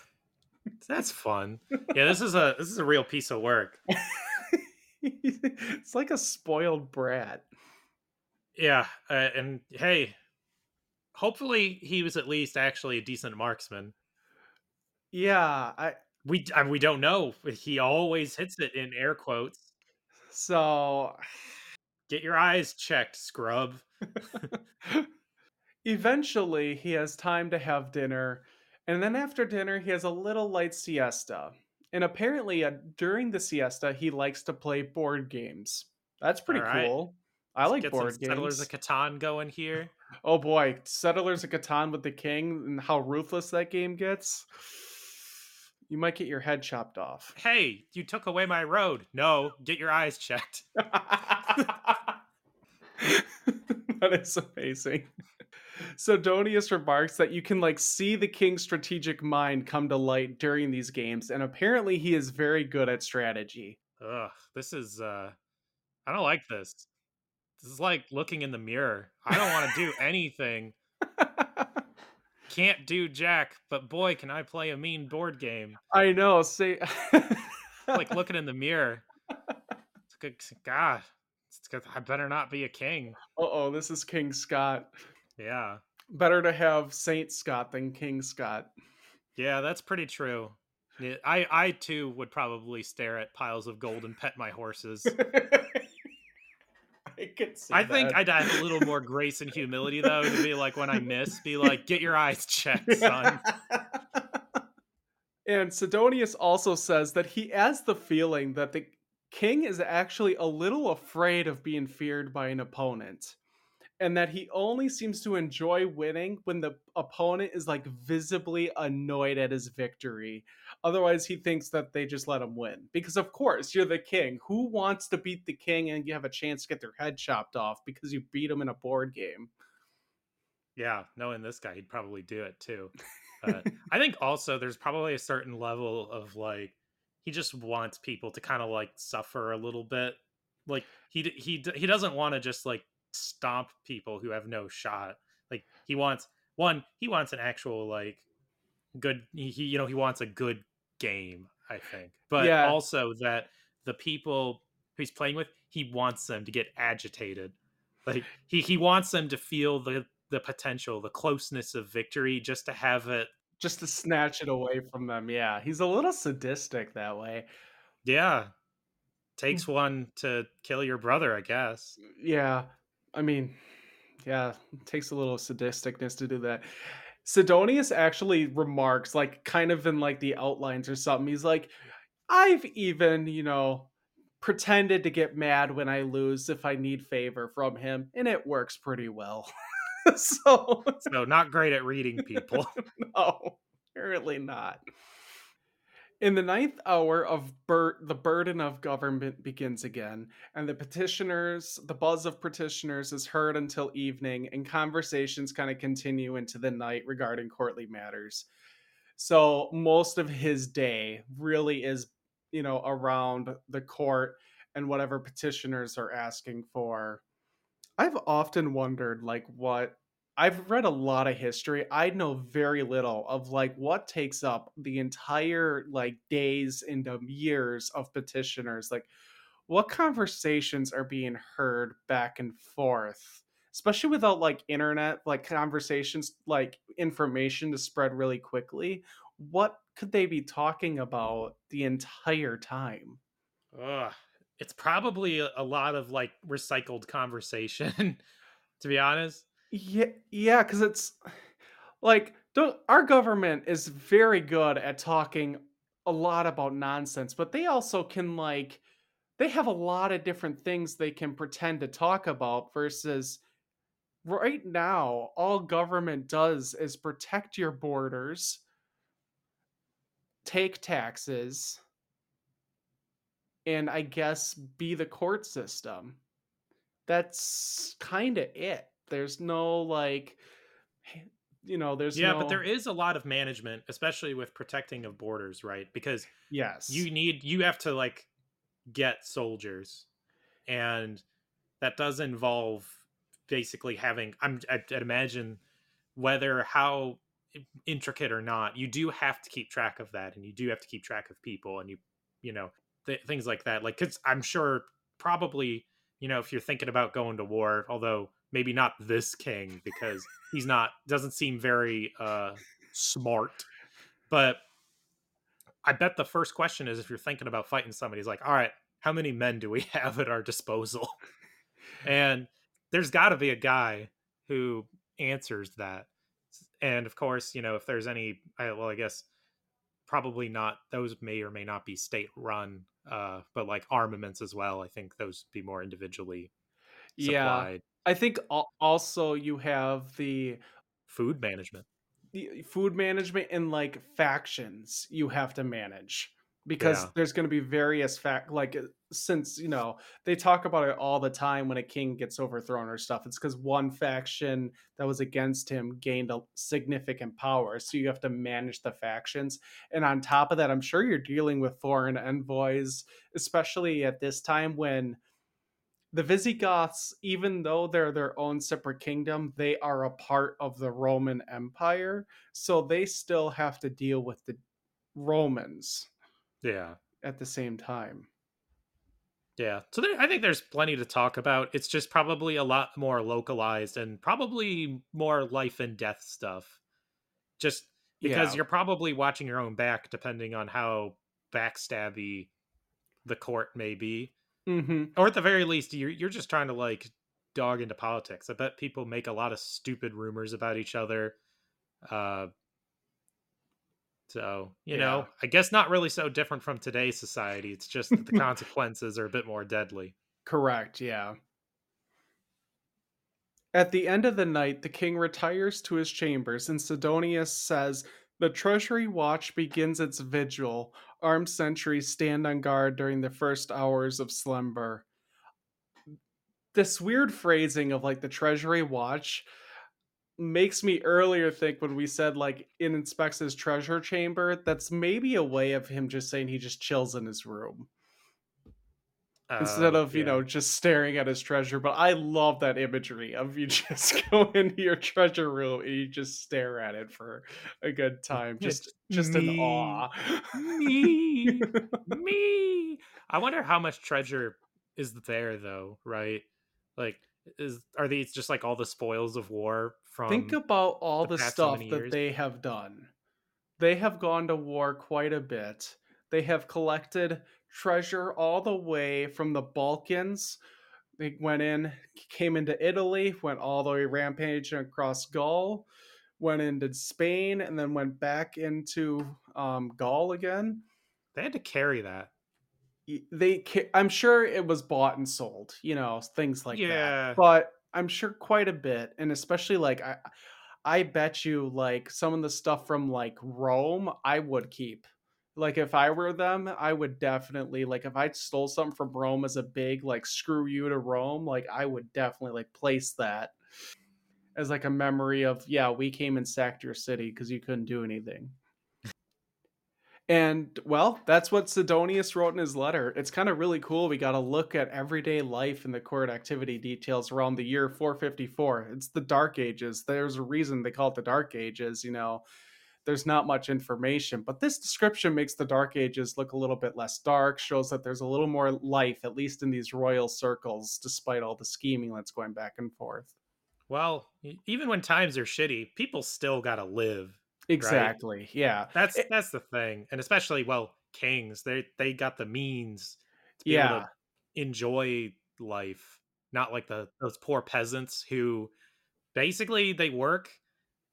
that's fun yeah this is a this is a real piece of work it's like a spoiled brat. Yeah, uh, and hey, hopefully he was at least actually a decent marksman. Yeah, I We I, we don't know. He always hits it in air quotes. So Get your eyes checked, scrub. eventually he has time to have dinner, and then after dinner he has a little light siesta. And apparently, uh, during the siesta, he likes to play board games. That's pretty right. cool. I Let's like board games. Settlers of Catan going here. Oh boy, Settlers of Catan with the king and how ruthless that game gets. You might get your head chopped off. Hey, you took away my road. No, get your eyes checked. that is amazing. Sidonius remarks that you can like see the king's strategic mind come to light during these games, and apparently he is very good at strategy. Ugh, this is uh I don't like this. This is like looking in the mirror. I don't want to do anything. Can't do jack, but boy, can I play a mean board game. I know. Say, like looking in the mirror. It's good. God, it's good. I better not be a king. Uh oh, this is King Scott. Yeah, Better to have Saint Scott than King Scott. yeah, that's pretty true. I, I too would probably stare at piles of gold and pet my horses. I could see I think that. I'd have a little more grace and humility though to be like when I miss, be like, get your eyes checked, son. and Sidonius also says that he has the feeling that the king is actually a little afraid of being feared by an opponent. And that he only seems to enjoy winning when the opponent is like visibly annoyed at his victory. Otherwise, he thinks that they just let him win. Because of course, you're the king. Who wants to beat the king and you have a chance to get their head chopped off because you beat him in a board game? Yeah, knowing this guy, he'd probably do it too. But I think also there's probably a certain level of like he just wants people to kind of like suffer a little bit. Like he he he doesn't want to just like stomp people who have no shot. Like he wants one, he wants an actual like good he you know he wants a good game, I think. But Yeah. also that the people who he's playing with, he wants them to get agitated. Like he he wants them to feel the the potential, the closeness of victory just to have it Just to snatch it away from them. Yeah. He's a little sadistic that way. yeah. Takes hmm. one to kill your brother, I guess. Yeah. I mean, yeah, it takes a little sadisticness to do that. Sidonius actually remarks, like, kind of in like the outlines or something. He's like, I've even, you know, pretended to get mad when I lose if I need favor from him, and it works pretty well. so, So not great at reading people. no, apparently not. In the ninth hour of bur- the burden of government begins again, and the petitioners, the buzz of petitioners is heard until evening, and conversations kind of continue into the night regarding courtly matters. So most of his day really is, you know, around the court and whatever petitioners are asking for. I've often wondered, like, what I've read a lot of history. I know very little of like what takes up the entire like days into um, years of petitioners. Like, what conversations are being heard back and forth, especially without like internet, like conversations, like information to spread really quickly. What could they be talking about the entire time? Ugh. It's probably a lot of like recycled conversation, to be honest. Yeah, yeah, because it's like don't, our government is very good at talking a lot about nonsense, but they also can like they have a lot of different things they can pretend to talk about versus right now all government does is protect your borders, take taxes, and I guess be the court system. That's kind of it. There's no like you know, there's Yeah, no but there is a lot of management, especially with protecting of borders, right? Because yes. you need you have to like get soldiers, and that does involve basically having. I'm I'd, I'd imagine whether how intricate or not, you do have to keep track of that, and you do have to keep track of people, and you you know th- things like that. Like, because I'm sure probably you know if you're thinking about going to war, although maybe not this king because he's not doesn't seem very uh smart, but I bet the first question is if you're thinking about fighting somebody, he's like, all right, how many men do we have at our disposal? and there's got to be a guy who answers that. And of course, you know, if there's any, I, well, I guess probably not, those may or may not be state run, uh, but like armaments as well. I think those be more individually yeah. supplied. I think al- also you have the Food management. the food management and like factions you have to manage because Yeah. there's going to be various fact like uh, since you know they talk about it all the time when a king gets overthrown or stuff it's because one faction that was against him gained a significant power so you have to manage the factions and on top of that i'm sure you're dealing with foreign envoys especially at this time when the Visigoths, even though they're their own separate kingdom, they are a part of the Roman Empire. So they still have to deal with the Romans Yeah. at the same time. Yeah. So there, I think there's plenty to talk about. It's just probably a lot more localized and probably more life and death stuff. Just because Yeah. you're probably watching your own back depending on how backstabby the court may be. Hmm Or at the very least, you're you're just trying to like dog into politics. I bet people make a lot of stupid rumors about each other. Uh so, you know, I guess not really so different from today's society. It's just that the consequences are a bit more deadly. Correct, yeah. At the end of the night, the king retires to his chambers, and Sidonius says, The Treasury Watch begins its vigil. Armed sentries stand on guard during the first hours of slumber. This weird phrasing of like the Treasury Watch makes me earlier think when we said like in inspects his treasure chamber, that's maybe a way of him just saying he just chills in his room instead Uh, of you know just staring at his treasure. But i love that imagery of you just go into your treasure room and you just stare at it for a good time just It's just in awe. Me, me. I wonder how much treasure is there though, right? Like is are these just like all the spoils of war from think about all the the stuff that years? they have done. They have gone to war quite a bit. They have collected treasure all the way from the balkans they went in came into italy went all the way rampaging across gaul went into Spain and then went back into um, Gaul again. They had to carry that. They, ca- I'm sure it was bought and sold, you know, things like Yeah. that. But I'm sure quite a bit, and especially like I, I bet you like some of the stuff from like Rome, I would keep. Like if I were them, I would definitely like if I stole something from Rome as a big like screw you to Rome, like I would definitely like place that as like a memory of yeah, we came and sacked your city because you couldn't do anything. And well, that's what Sidonius wrote in his letter. It's kind of really cool. We got to look at everyday life and the court activity details around the year 454. It's the Dark Ages. There's a reason they call it the Dark Ages. You know, there's not much information, but this description makes the Dark Ages look a little bit less dark, shows that there's a little more life, at least in these royal circles, despite all the scheming that's going back and forth. Well, even when times are shitty, people still got to live. Exactly. Yeah. That's It- that's the thing. And especially well, kings, they they got the means to be able to enjoy life, not like the those poor peasants who basically they work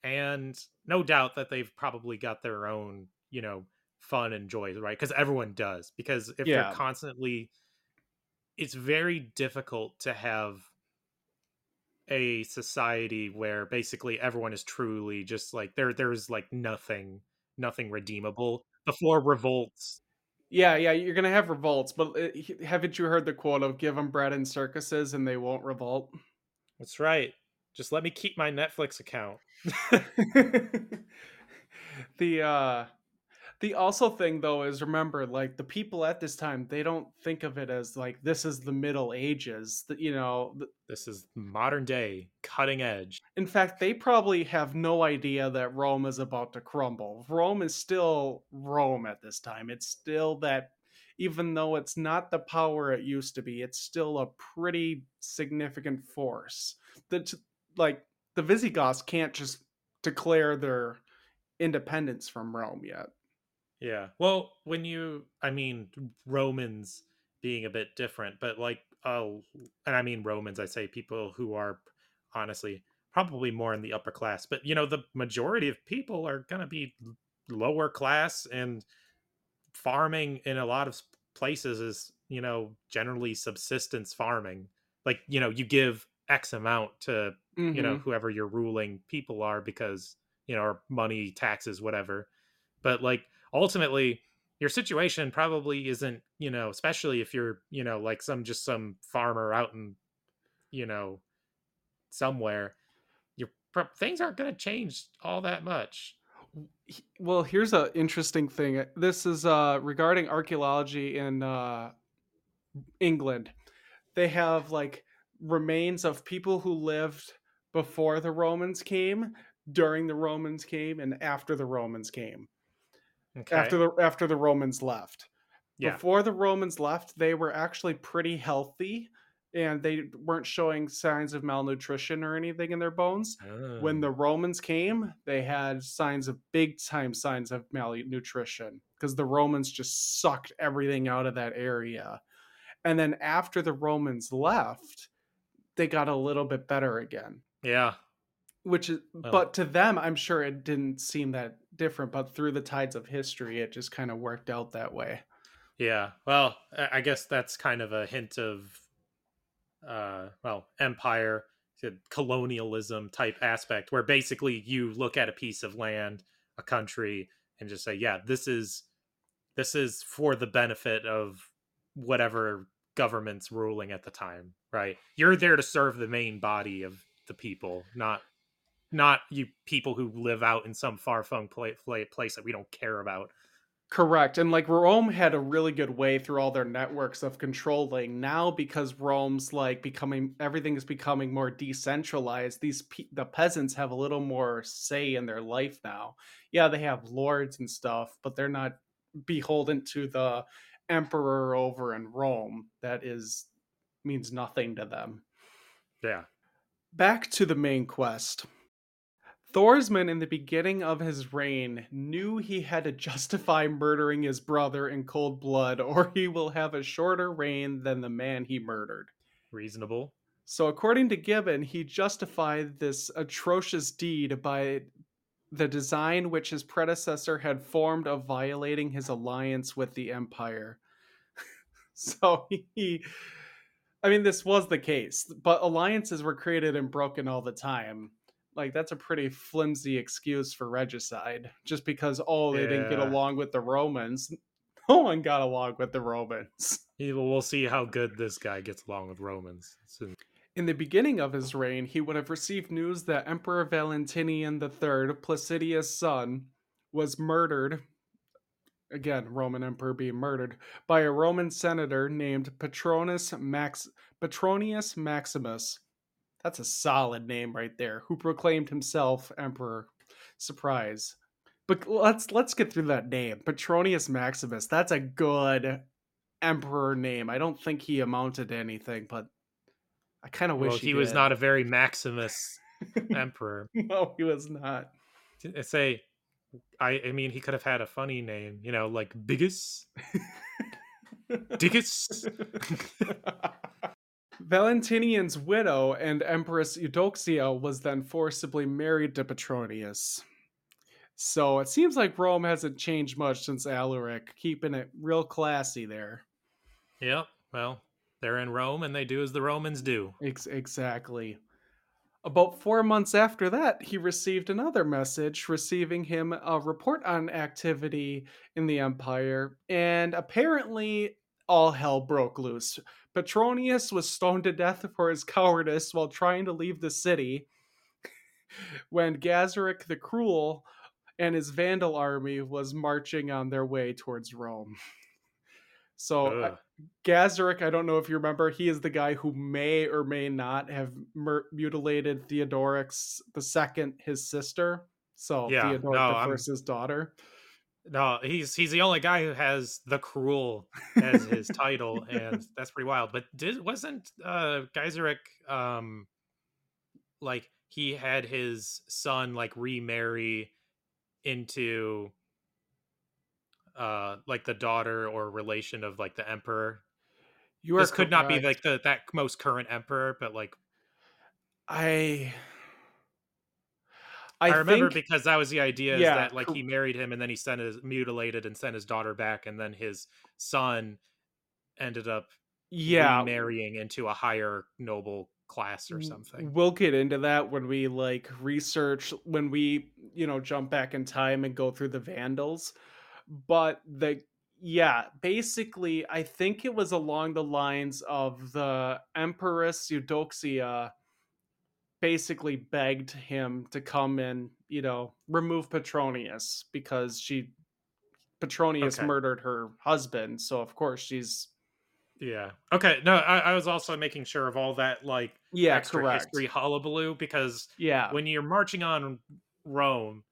and no doubt that they've probably got their own, you know, fun and joys, right? Because everyone does. Because if Yeah. they're constantly it's very difficult to have a society where basically everyone is truly just like there there's like nothing nothing redeemable before revolts Yeah, yeah, you're gonna have revolts, but uh, haven't you heard the quote of "Give them bread and circuses, and they won't revolt"? that's right just let me keep my netflix account the uh, the also thing though is remember, like the people at this time, they don't think of it as like this is the Middle Ages. That you know, th- this is modern day cutting edge in fact, they probably have no idea that Rome is about to crumble. Rome is still Rome at this time. It's still that, even though it's not the power it used to be, it's still a pretty significant force. That, like, the Visigoths can't just declare their independence from Rome yet. yeah well when you i mean romans being a bit different but like oh and i mean romans i say people who are honestly probably more in the upper class but you know the majority of people are going to be lower class and farming in a lot of places is you know generally subsistence farming like you know you give x amount to you know Mhm. whoever your ruling people are because you know or money taxes whatever but like ultimately your situation probably isn't you know especially if you're you know like some just some farmer out in you know somewhere your things aren't going to change all that much Well, here's an interesting thing. This is uh, regarding archaeology in uh, England. They have like remains of people who lived before the Romans came, during the Romans came, and after the Romans came. okay After the after the Romans left. yeah Before the Romans left, they were actually pretty healthy and they weren't showing signs of malnutrition or anything in their bones when Oh. the Romans came, they had signs of big time signs of malnutrition because the Romans just sucked everything out of that area. And then after the Romans left, they got a little bit better again. Yeah Which is, Well- but to them, I'm sure it didn't seem that different. But through the tides of history, it just kind of worked out that way. Yeah. Well, I I guess that's kind of a hint of uh well, empire colonialism type aspect where basically you look at a piece of land, a country and just say, yeah, this is this is for the benefit of whatever government's ruling at the time, right? You're there to serve the main body of the people, not not you people who live out in some far flung place that we don't care about. Correct. And like Rome had a really good way through all their networks of controlling. Now because Rome's like becoming everything is becoming more decentralized, these pe- the peasants have a little more say in their life now. Yeah, they have lords and stuff, but they're not beholden to the emperor over in Rome. That is means nothing to them. Yeah. Back to the main quest. Thorsman, in the beginning of his reign, knew he had to justify murdering his brother in cold blood, or he will have a shorter reign than the man he murdered. Reasonable. So, according to Gibbon, he justified this atrocious deed by the design which his predecessor had formed of violating his alliance with the Empire. so, he. I mean, this was the case, but alliances were created and broken all the time like that's a pretty flimsy excuse for regicide just because oh they yeah. didn't get along with the romans no one got along with the romans we'll see how good this guy gets along with romans soon. in the beginning of his reign he would have received news that emperor valentinian iii placidia's son was murdered again roman emperor being murdered by a roman senator named patronus max petronius maximus that's a solid name right there. Who proclaimed himself emperor? Surprise. But let's let's get through that name. Petronius Maximus. That's a good emperor name. I don't think he amounted to anything, but I kind of wish well, he, he was not a very Maximus emperor. no, he was not. Say, I I mean, he could have had a funny name, you know, like Biggest, Diggest. Valentinian's widow and Empress Eudoxia was then forcibly married to Petronius. So it seems like Rome hasn't changed much since Alaric, keeping it real classy there. Yep. Well, they're in Rome and they do as the Romans do. Ex- exactly. About four months after that, he received another message, receiving him a report on activity in the empire, and apparently all hell broke loose. Petronius was stoned to death for his cowardice while trying to leave the city when Gaiseric the Cruel and his Vandal army was marching on their way towards Rome. So Gaiseric, I don't know if you remember, he is the guy who may or may not have mur- mutilated Theodorix the second, his sister. So yeah, Theodoric no, the first, his daughter. No, he's he's the only guy who has the cruel as his title, and that's pretty wild. But did wasn't uh um like he had his son like remarry into uh like the daughter or relation of like the emperor. You this could not be like the that most current emperor, but like I I, I remember think, because that was the idea yeah, that like he married him and then he sent his mutilated and sent his daughter back and then his son ended up yeah marrying into a higher noble class or something. We'll get into that when we like research when we, you know, jump back in time and go through the Vandals. But the yeah, basically I think it was along the lines of the Empress Eudoxia basically begged him to come and you know remove Petronius because she Petronius okay. murdered her husband, so of course she's yeah. Okay. No, I, I, was also making sure of all that like yeah, extra correct. history hullabaloo because yeah, when you're marching on Rome,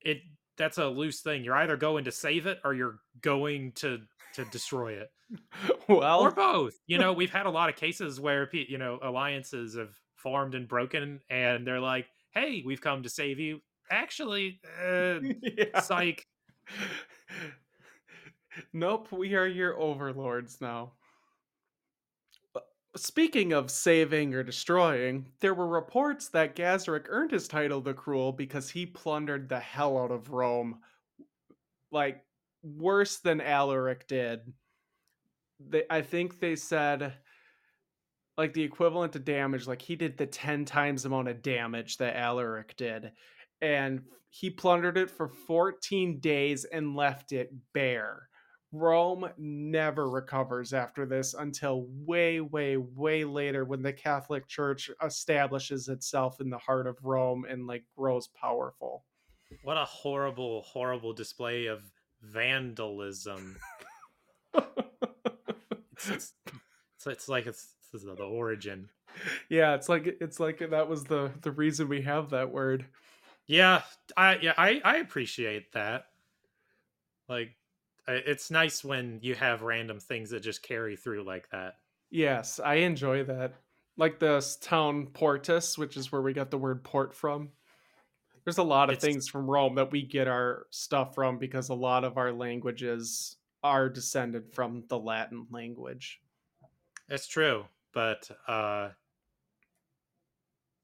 it that's a loose thing. You're either going to save it or you're going to to destroy it. well, or both. You know, we've had a lot of cases where you know alliances have formed and broken, and they're like, "Hey, we've come to save you." Actually, uh, yeah. psych. nope, we are your overlords now. Speaking of saving or destroying, there were reports that Gaiseric earned his title the Cruel because he plundered the hell out of Rome. Like, worse than Alaric did. They, I think they said like the equivalent to damage like he did the 10 times amount of damage that Alaric did and he plundered it for 14 days and left it bare. Rome never recovers after this until way, way, way later when the Catholic Church establishes itself in the heart of Rome and like grows powerful. What a horrible, horrible display of vandalism. it's, it's, it's, it's like it's, it's the origin. Yeah, it's like it's like that was the the reason we have that word. Yeah, I yeah I I appreciate that. Like, it's nice when you have random things that just carry through like that. Yes, I enjoy that. Like the town Portus, which is where we got the word port from. There's a lot of it's, things from Rome that we get our stuff from because a lot of our languages are descended from the Latin language. It's true, but uh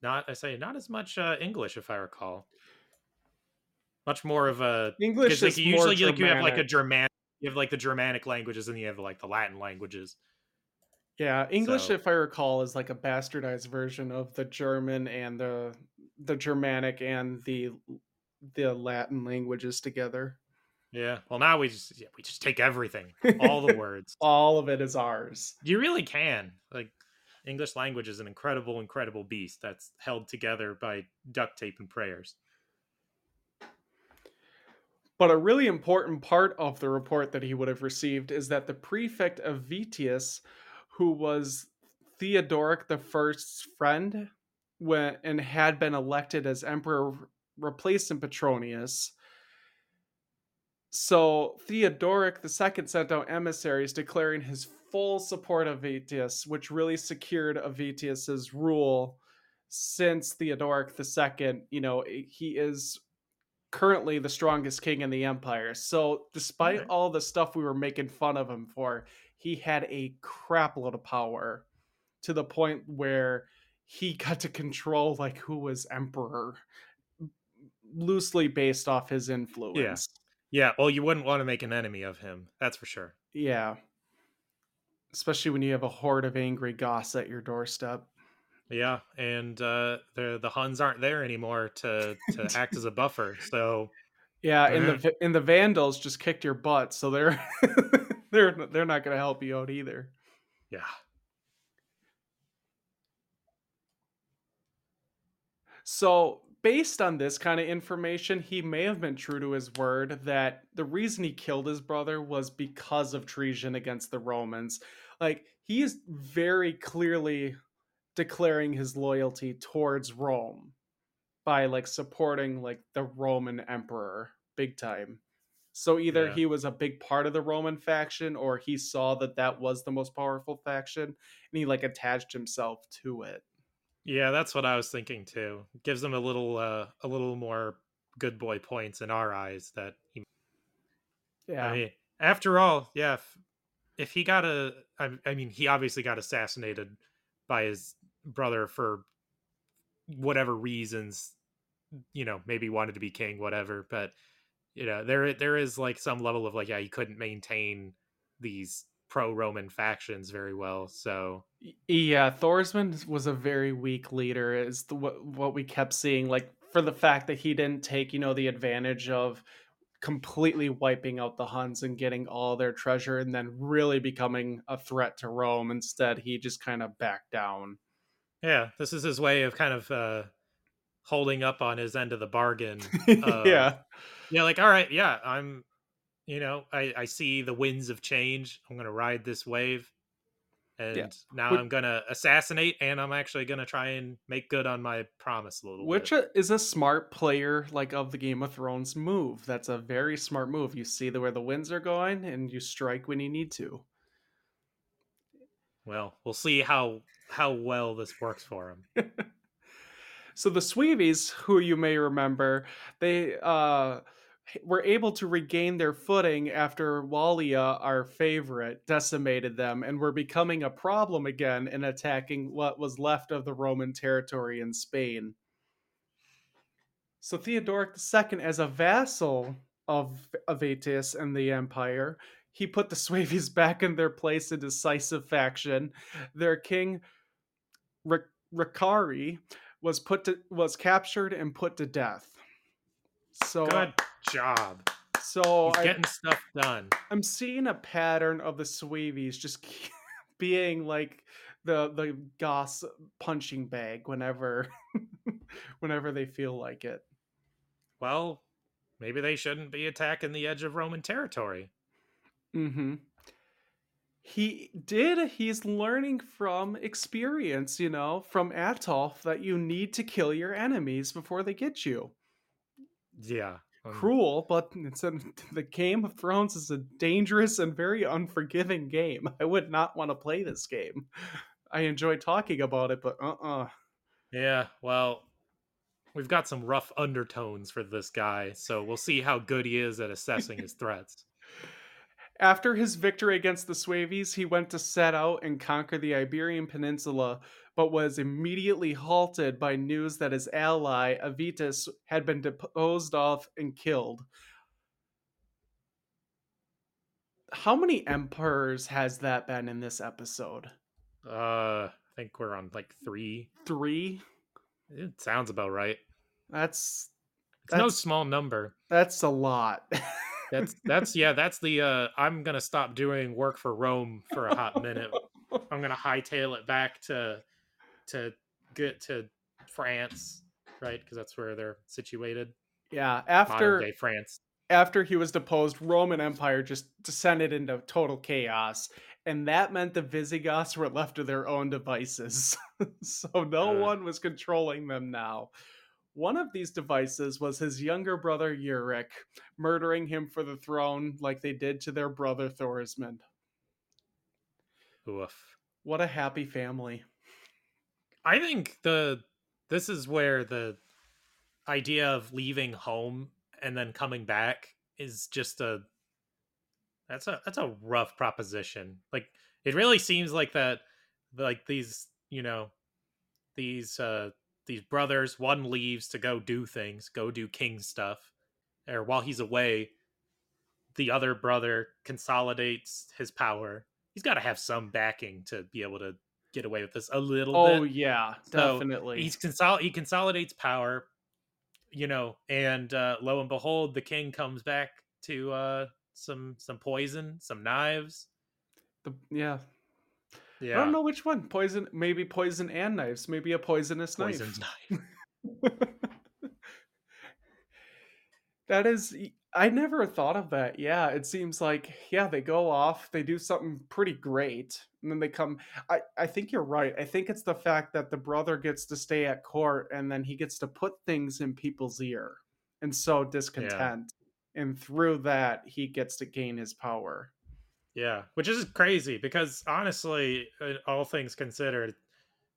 not I say not as much uh, English if I recall. Much more of a English like, is usually like you have like a Germanic you have like the Germanic languages and you have like the Latin languages. Yeah, English, so. if I recall, is like a bastardized version of the German and the the Germanic and the the Latin languages together. Yeah. Well, now we just yeah, we just take everything, all the words, all of it is ours. You really can. Like English language is an incredible, incredible beast that's held together by duct tape and prayers. But a really important part of the report that he would have received is that the prefect of Avitus, who was Theodoric the First's friend, when and had been elected as emperor, replacing Petronius. So Theodoric II sent out emissaries declaring his full support of Avitus, which really secured Avitus's rule since Theodoric II, you know, he is currently the strongest king in the empire. So, despite all the stuff we were making fun of him for, he had a crapload of power to the point where he got to control like who was emperor loosely based off his influence. Yeah. Yeah, well, you wouldn't want to make an enemy of him. That's for sure. Yeah especially when you have a horde of angry goths at your doorstep. Yeah, and uh, the the Huns aren't there anymore to to act as a buffer. So yeah, and the uh-huh. and the Vandals just kicked your butt, so they're they're they're not going to help you out either. Yeah. So based on this kind of information, he may have been true to his word that the reason he killed his brother was because of treason against the Romans. Like he is very clearly declaring his loyalty towards Rome by like supporting like the Roman emperor big time. So either yeah. he was a big part of the Roman faction or he saw that that was the most powerful faction and he like attached himself to it. Yeah, that's what I was thinking too. Gives him a little uh a little more good boy points in our eyes that he Yeah. I mean, after all, yeah, if, if he got a I, I mean, he obviously got assassinated by his brother for whatever reasons, you know, maybe wanted to be king, whatever, but you know, there there is like some level of like yeah, he couldn't maintain these pro-Roman factions very well. So yeah, Thorismund was a very weak leader. Is the, what what we kept seeing, like for the fact that he didn't take you know the advantage of completely wiping out the Huns and getting all their treasure, and then really becoming a threat to Rome. Instead, he just kind of backed down. Yeah, this is his way of kind of uh, holding up on his end of the bargain. Uh, yeah, yeah, like all right, yeah, I'm you know, I, I see the winds of change. I'm gonna ride this wave. And yeah. now which, I'm gonna assassinate and I'm actually gonna try and make good on my promise a little which bit. is a smart player like of the Game of Thrones move. That's a very smart move. You see the where the winds are going and you strike when you need to. Well, we'll see how how well this works for him. so the Sueves, who you may remember, they uh were able to regain their footing after Wallia, our favorite, decimated them and were becoming a problem again in attacking what was left of the Roman territory in Spain. So Theodoric II, as a vassal of Aetius and the empire, he put the Sueves back in their place in decisive faction. Their king, Ricari, was put to, was captured and put to death. So Good job. so He's I, getting stuff done. I'm seeing a pattern of the Swavies just being like the the Goths punching bag whenever whenever they feel like it. Well, maybe they shouldn't be attacking the edge of Roman territory. Mm-hmm. He did. He's learning from experience, you know, from Ataulf that you need to kill your enemies before they get you. Yeah. um, Cruel, but it's a, the Game of Thrones is a dangerous and very unforgiving game. I would not want to play this game. I enjoy talking about it, but uh-uh. Yeah, well, we've got some rough undertones for this guy, so we'll see how good he is at assessing his threats. After his victory against the Suevis, he went to set out and conquer the Iberian Peninsula, but was immediately halted by news that his ally, Avitus, had been deposed off and killed. How many emperors has that been in this episode? Uh, I think we're on like three. Three? It sounds about right. That's It's no small number. that's a lot. That's that's yeah, that's the uh I'm gonna stop doing work for Rome for a hot minute. I'm gonna hightail it back to to get to France, right? Because that's where they're situated. yeah, Modern after day France. after he was deposed, Roman Empire just descended into total chaos, and that meant the Visigoths were left to their own devices. so no Uh. one was controlling them now. One of these devices was his younger brother Euric, murdering him for the throne like they did to their brother Thorismund. Oof. What a happy family. I think the this is where the idea of leaving home and then coming back is just a that's a that's a rough proposition. Like it really seems like that like these, you know, these uh these brothers one leaves to go do things, go do king stuff. Or while he's away, the other brother consolidates his power. He's got to have some backing to be able to get away with this a little Oh bit yeah, So, definitely. he's consol- he consolidates power you know and uh lo and behold the king comes back to uh some some poison some knives The- yeah. Yeah I don't know which one. Poison, maybe poison and knives. Maybe a poisonous poison knife. knife that is I never thought of that. Yeah, it seems like yeah, they go off, they do something pretty great, and then they come I I think you're right. I think it's the fact that the brother gets to stay at court and then he gets to put things in people's ear and sow discontent. And through that, he gets to gain his power. Yeah which is crazy because honestly all things considered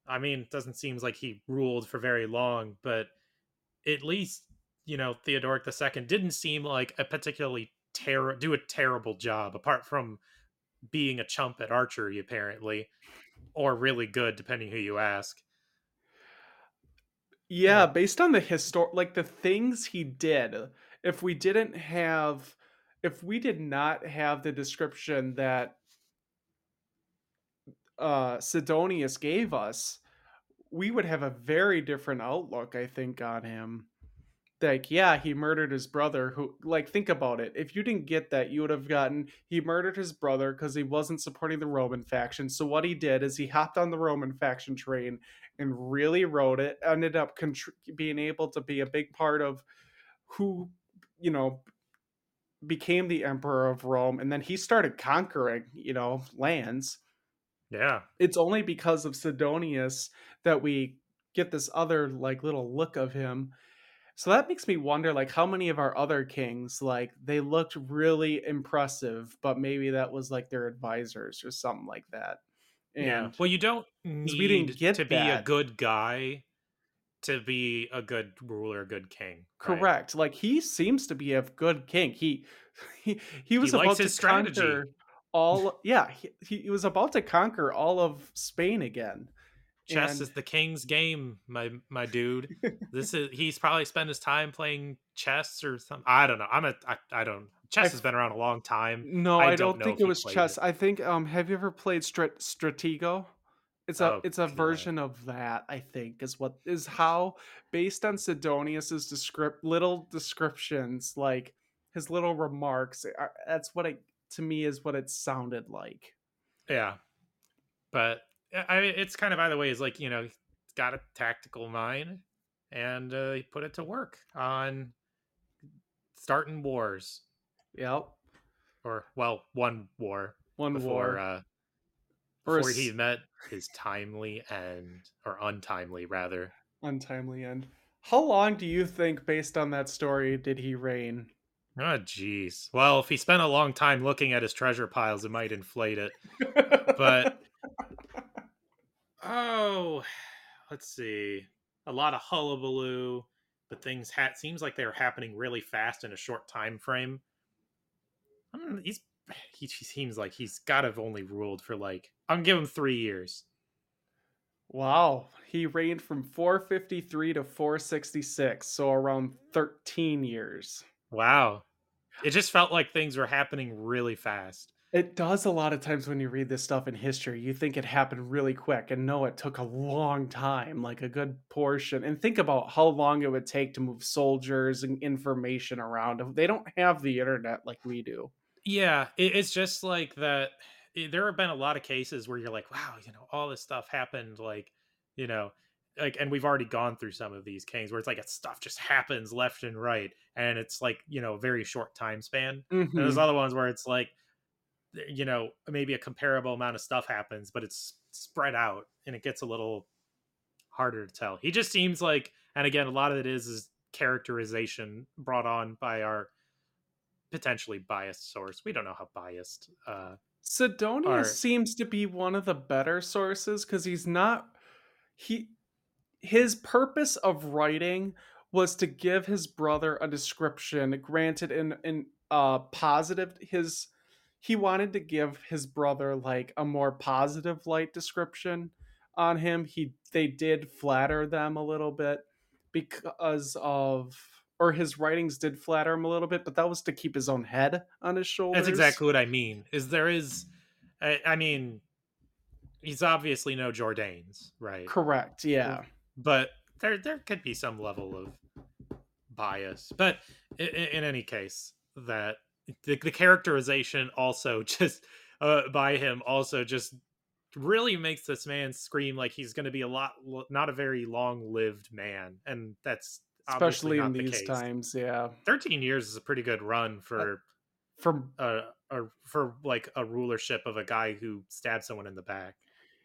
i mean it doesn't seem like he ruled for very long but at least you know theodoric ii didn't seem like a particularly terror do a terrible job apart from being a chump at archery apparently or really good depending who you ask Yeah, Yeah. based on the histor like the things he did, if we didn't have if we did not have the description that uh Sidonius gave us, we would have a very different outlook, I think, on him. Like, yeah, he murdered his brother who like think about it. If you didn't get that, you would have gotten he murdered his brother because he wasn't supporting the Roman faction. So what he did is he hopped on the Roman faction train and really rode it ended up contr- being able to be a big part of who you know became the emperor of rome and then he started conquering you know lands. Yeah. It's only because of sidonius that we get this other like little look of him. So that makes me wonder like how many of our other kings like they looked really impressive but maybe that was like their advisors or something like that. And yeah well you don't we didn't need get to be a good guy to be a good ruler a good king right? Correct. Like he seems to be a good king. He he, he was likes about to his strategy. conquer all yeah, he, he was about to conquer all of Spain again. chess And- is the king's game my my dude this is he's probably spent his time playing chess or something i don't know i'm a i, I don't chess I- has been around a long time No, I I, don't don't, think it was chess. it. I think um have you ever played Strat- Stratego? It's a Oh, it's a God. version of that, I think, is what is how based on Sidonius's descript little descriptions, like his little remarks, are, that's what it to me is what it sounded like. Yeah, but I mean, it's kind of either way. Is like you know, he's got a tactical mind, and uh, he put it to work on starting wars, Yep. or well, one war One before war. uh, Or a before he met his timely end, or untimely rather. untimely end. How long do you think, based on that story, did he reign? Oh, jeez. Well, if he spent a long time looking at his treasure piles, it might inflate it. But- Oh, let's see. A lot of hullabaloo, but things ha- seems like they were happening really fast in a short time frame. I don't know, he's he, he seems like he's got to have only ruled for like I'm gonna give him three years. wow, he reigned from 453 to 466, so around 13 years. Wow, it just felt like things were happening really fast. It does a lot of times when you read this stuff in history, you think it happened really quick, and no, it took a long time, like a good portion. And think about how long it would take to move soldiers and information around. They don't have the internet like we do. Yeah, it, it's just like that. it- there have been a lot of cases where you're like, wow, you know, all this stuff happened, like, you know, like, and we've already gone through some of these kings where it's like it's stuff just happens left and right, and it's like, you know, a very short time span. And there's Mhm. other ones where it's like, you know, maybe a comparable amount of stuff happens, but it's spread out and it gets a little harder to tell. He just seems like, and again, a lot of it is is characterization brought on by our potentially biased source. We don't know how biased. Uh, Sidonius are- seems to be one of the better sources because he's not he his purpose of writing was to give his brother a description granted in in uh positive his he wanted to give his brother like a more positive light description on him he they did flatter them a little bit because of or his writings did flatter him a little bit but that was to keep his own head on his shoulders that's exactly what I mean. Is there is, I, I mean, he's obviously no Jordanes, right? correct yeah but there there could be some level of bias but in, in any case that the, the characterization also just uh, by him also just really makes this man scream like he's going to be a lot not a very long lived man and that's especially in not the these times yeah. 13 years is a pretty good run uh, for for a, a for like a rulership of a guy who stabbed someone in the back.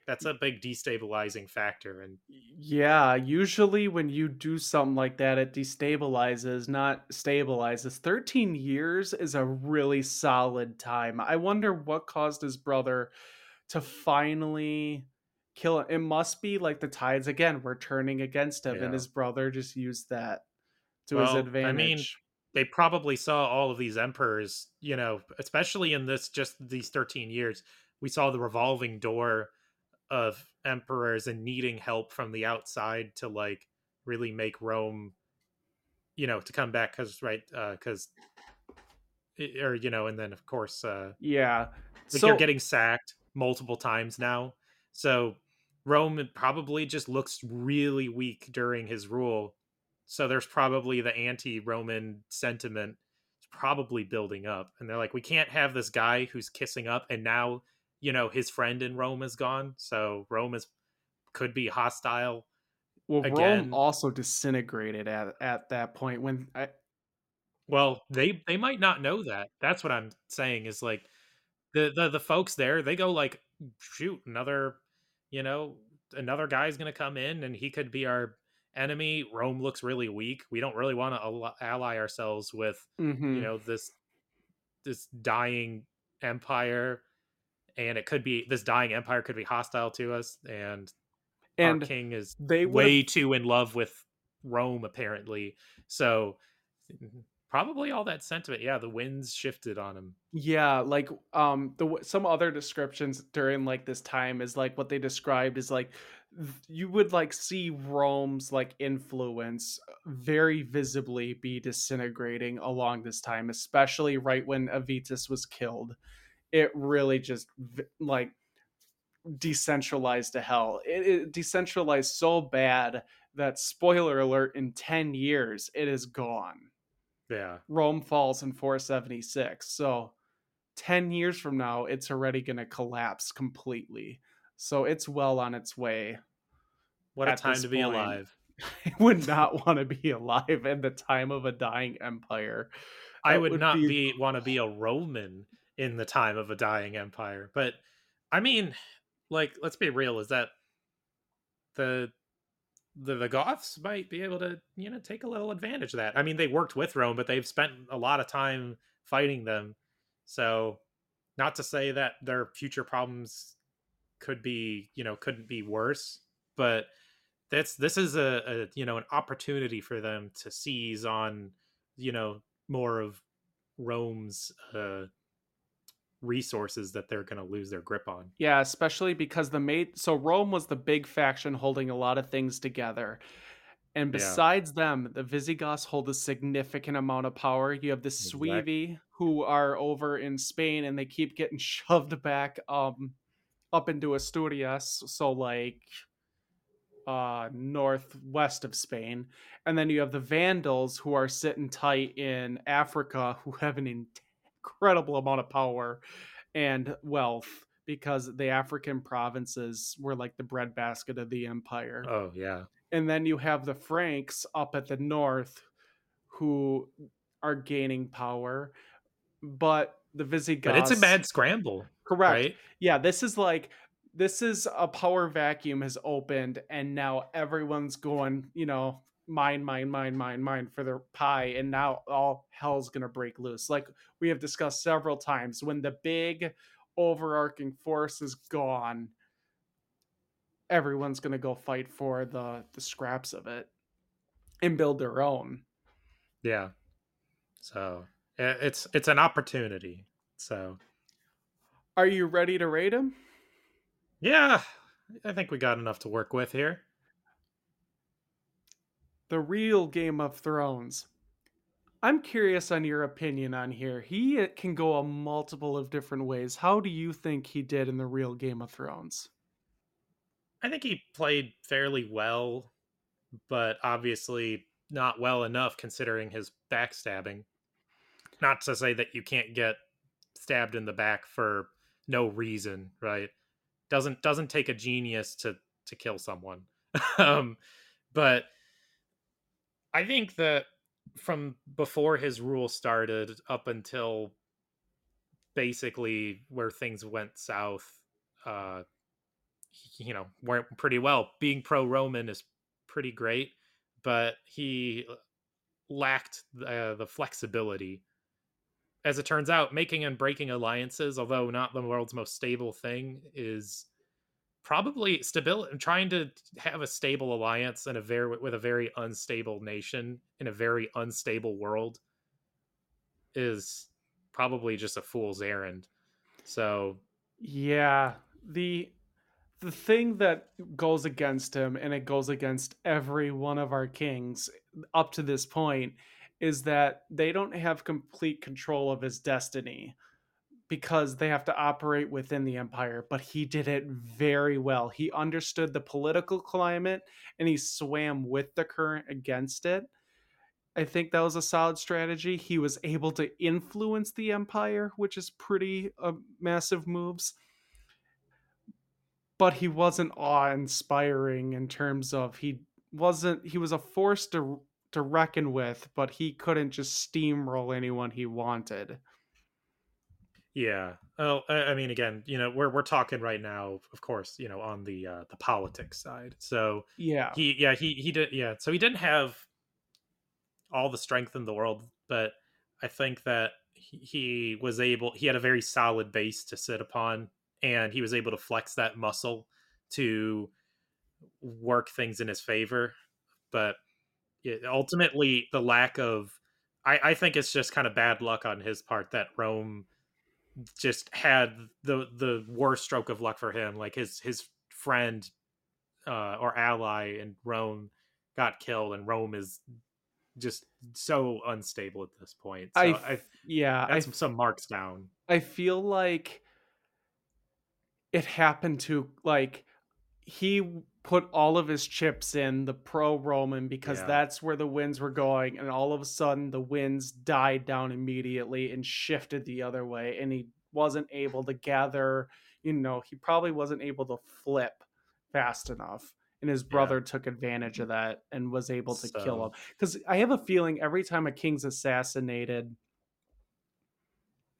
That's a big destabilizing factor and yeah usually when you do something like that it destabilizes not stabilizes. 13 years is a really solid time. I wonder what caused his brother to finally kill him it must be like the tides again were turning against him Yeah. and his brother just used that to his advantage. I mean, they probably saw all of these emperors, you know, especially in this just these 13 years, we saw the revolving door of emperors and needing help from the outside to like really make Rome, you know, to come back because right, because or you know, and then of course, uh, yeah like so they're getting sacked multiple times now, so Rome probably just looks really weak during his rule. So there's probably the anti-Roman sentiment probably building up, and they're like, we can't have this guy who's kissing up, and now you know his friend in Rome is gone, so Rome is could be hostile. well again- rome also disintegrated at at that point when I, Well, they they might not know that. That's what I'm saying is like the the the folks there, they go like shoot, another, you know, another guy's going to come in and he could be our enemy. Rome looks really weak. We don't really want to ally ourselves with, Mhm. you know, this this dying empire and it could be this dying empire could be hostile to us and, and our king is they way too in love with Rome, apparently. So probably all that sentiment. Yeah, the winds shifted on him. Yeah, like um the some other descriptions during like this time is like what they described is like you would like see Rome's like influence very visibly be disintegrating along this time, especially right when Avitus was killed. It really just like decentralized to hell. It, it decentralized so bad that spoiler alert in 10 years it is gone. Yeah. Rome falls in 476. So 10 years from now it's already going to collapse completely. So it's well on its way. What a time to be point. alive. I would not want to be alive in the time of a dying empire. I would, would not be- be, want to be a Roman in the time of a dying empire. But I mean, like, let's be real, is that the the, the Goths might be able to, you know, take a little advantage of that. I mean, they worked with Rome, but they've spent a lot of time fighting them. So not to say that their future problems could be, you know, couldn't be worse, but that's this is a, a you know an opportunity for them to seize on you know more of Rome's uh resources that they're going to lose their grip on. Yeah, especially because the mate so Rome was the big faction holding a lot of things together. And Yeah. besides them, the Visigoths hold a significant amount of power. You have the Exact- Suevi who are over in Spain and they keep getting shoved back um up into Asturias, so like uh northwest of Spain. And then you have the Vandals who are sitting tight in Africa who have an incredible amount of power and wealth because the African provinces were like the breadbasket of the empire. Oh yeah. And then you have the Franks up at the north who are gaining power. But the Visigoths But it's a bad scramble, correct. right? Yeah, this is like this is a power vacuum has opened and now everyone's going, you know, mine, mine, mine, mine, mine for their pie, and now all hell's gonna break loose. Like we have discussed several times, when the big overarching force is gone, everyone's gonna go fight for the the scraps of it and build their own. Yeah. So eh, it's it's an opportunity. So Are you ready to rate him? yeah, I think we got enough to work with here. The real Game of Thrones. I'm curious on your opinion on here. He uh, can go a multiple of different ways. How do you think he did in the real Game of Thrones? I think he played fairly well, but obviously not well enough considering his backstabbing. Not to say that you can't get stabbed in the back for no reason, right? Doesn't doesn't take a genius to to kill someone. um, but I think that from before his rule started up until basically where things went south, uh, you know, went pretty well. Being pro Roman is pretty great, but he lacked uh, the flexibility. As it turns out, making and breaking alliances, although not the world's most stable thing, is probably stability. Trying to have a stable alliance in a very with a very unstable nation in a very unstable world is probably just a fool's errand. So Yeah, the the thing that goes against him and it goes against every one of our kings up to this point is that they don't have complete control of his destiny because they have to operate within the empire but he did it very well. He understood the political climate and he swam with the current against it. I think that was a solid strategy. He was able to influence the empire which is pretty uh, massive moves. But he wasn't awe-inspiring in terms of he wasn't he was a force to to reckon with but he couldn't just steamroll anyone he wanted Yeah. Oh, I I mean, again, you know, we're we're talking right now, of course, you know, on the uh, the politics side. So yeah he, yeah, he he did, yeah. So he didn't have all the strength in the world, but I think that he, he was able. He had a very solid base to sit upon, and he was able to flex that muscle to work things in his favor. But it, ultimately, the lack of, I, I think it's just kind of bad luck on his part that Rome just had the the worst stroke of luck for him. Like his his friend uh, or ally in Rome got killed, and Rome is just so unstable at this point. So I I, yeah I that's some marks down. I feel like it happened to like he put all of his chips in the pro Roman because Yeah. that's where the winds were going, and all of a sudden the winds died down immediately and shifted the other way, and he wasn't able to gather. You know, he probably wasn't able to flip fast enough, and his brother took advantage of that and was able to kill him. Because I have a feeling every time a king's assassinated,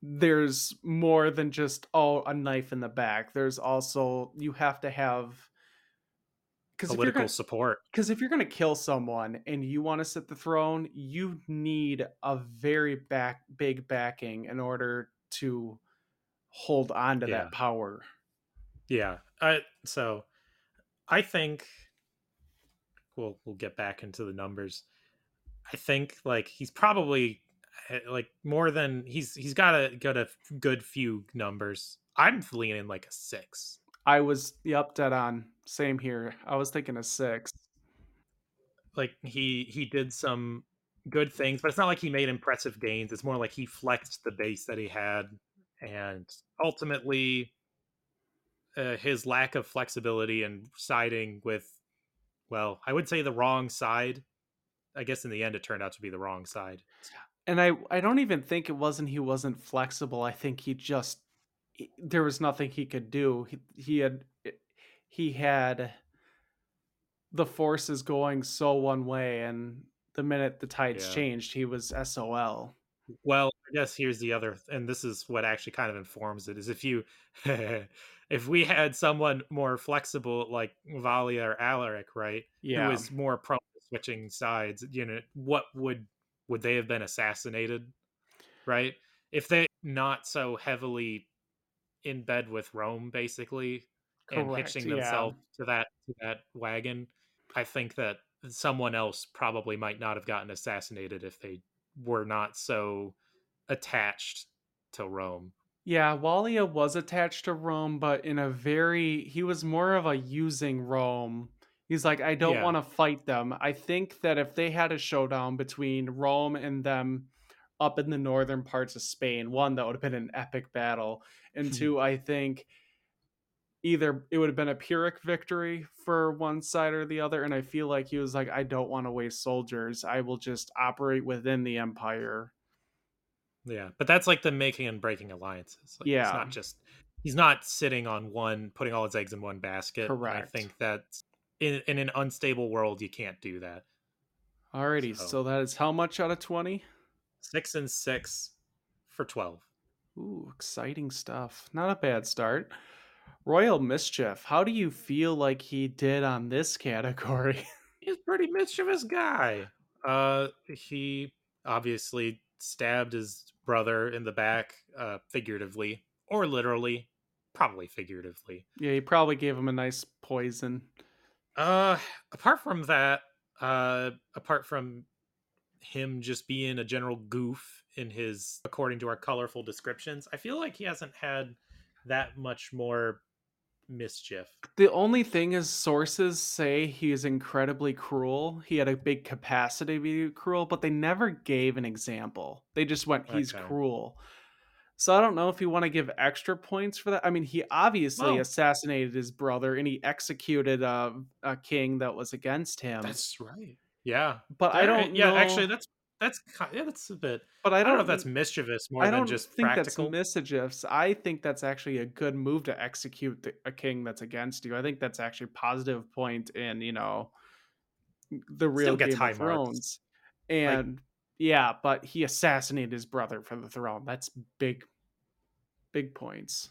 there's more than just oh a knife in the back. There's also you have to have because if you're Political gonna, support. because if you're going to kill someone and you want to sit the throne, you need a very back big backing in order to hold on to Yeah. that power. Yeah. I so I think we'll we'll get back into the numbers. I think like he's probably eh, like more than he's he's got a got a good few numbers. I'm leaning like a six. I was yep dead on. Same here. I was thinking a six. Like he he did some good things, but it's not like he made impressive gains. It's more like he flexed the base that he had, and ultimately, uh, his lack of flexibility and siding with, well, I would say the wrong side. I guess in the end, it turned out to be the wrong side. And I I don't even think it wasn't he wasn't flexible. I think he just he- there was nothing he could do. He, he had he had the forces going so one way and the minute the tides Yeah. changed, he was SOL. Well, I guess here's the other, and this is what actually kind of informs it: is if you, if we had someone more flexible like Valia or Alaric, right, Yeah. who is more prone to switching sides, you know, what would would they have been assassinated, right? If they not so heavily in bed with Rome, basically, and Correct, hitching yeah. themselves to that to that wagon, I think that someone else probably might not have gotten assassinated if they were not so attached to Rome. Yeah, Walia was attached to Rome, but in a very he was more of a using Rome. He's like, I don't Yeah. want to fight them. I think that if they had a showdown between Rome and them up in the northern parts of Spain, one, that would have been an epic battle. And hmm. two, I think either it would have been a Pyrrhic victory for one side or the other. And I feel like he was like, I don't want to waste soldiers. I will just operate within the empire. Yeah, but that's like the making and breaking alliances. Like, Yeah. it's not just he's not sitting on one, putting all his eggs in one basket. Correct. I think that in in an unstable world, you can't do that. Alrighty, So- so that is how much out of 20? Six and six for twelve. Ooh, exciting stuff. Not a bad start. Royal Mischief, how do you feel like he did on this category? He's a pretty mischievous guy. Uh, he obviously stabbed his brother in the back, uh, figuratively or literally, probably figuratively. yeah, he probably gave him a nice poison. Uh, apart from that, uh, apart from him just being a general goof in his, according to our colorful descriptions, I feel like he hasn't had that much more mischief. The only thing is, sources say he is incredibly cruel. He had a big capacity to be cruel, but they never gave an example. They just went, he's Okay. cruel. So I don't know if you want to give extra points for that. I mean, he obviously Well- assassinated his brother and he executed a, a king that was against him. That's right. Yeah, but I don't Yeah, know- actually, that's that's yeah, that's a bit. But I I don't, don't know if that's mischievous more I than don't just think practical. that's mischievous. I think that's actually a good move to execute the, a king that's against you. I think that's actually a positive point in you know the real gets Game of marks. Thrones. And yeah, but he assassinated his brother for the throne. That's big, big points.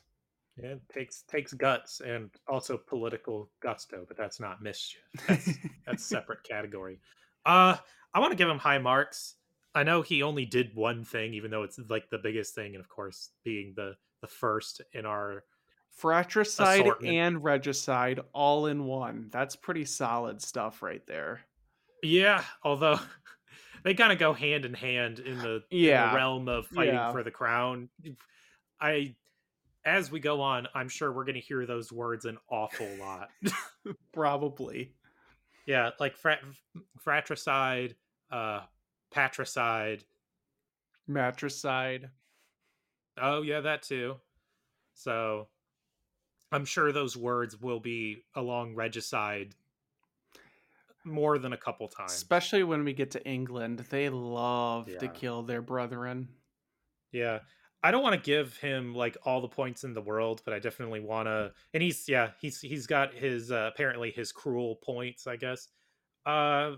Yeah, it takes takes guts and also political gusto, but that's not mischief. That's that's separate category. Uh I want to give him high marks. I know he only did one thing, even though it's like the biggest thing, and of course being the the first in our Fratricide Assortment. and regicide all in one. That's pretty solid stuff right there. yeah. Although they kind of go hand in hand in the, in Yeah. the realm of fighting Yeah. for the crown. I as we go on, I'm sure we're going to hear those words an awful lot. Probably. Yeah, like frat- fratricide, uh, patricide. Matricide. Oh yeah, that too. So, I'm sure those words will be along regicide more than a couple times. Especially when we get to England, they love to kill their brethren. Yeah. I don't want to give him like all the points in the world, but I definitely want to and he's yeah, he's he's got his uh, apparently his cruel points, I guess. Uh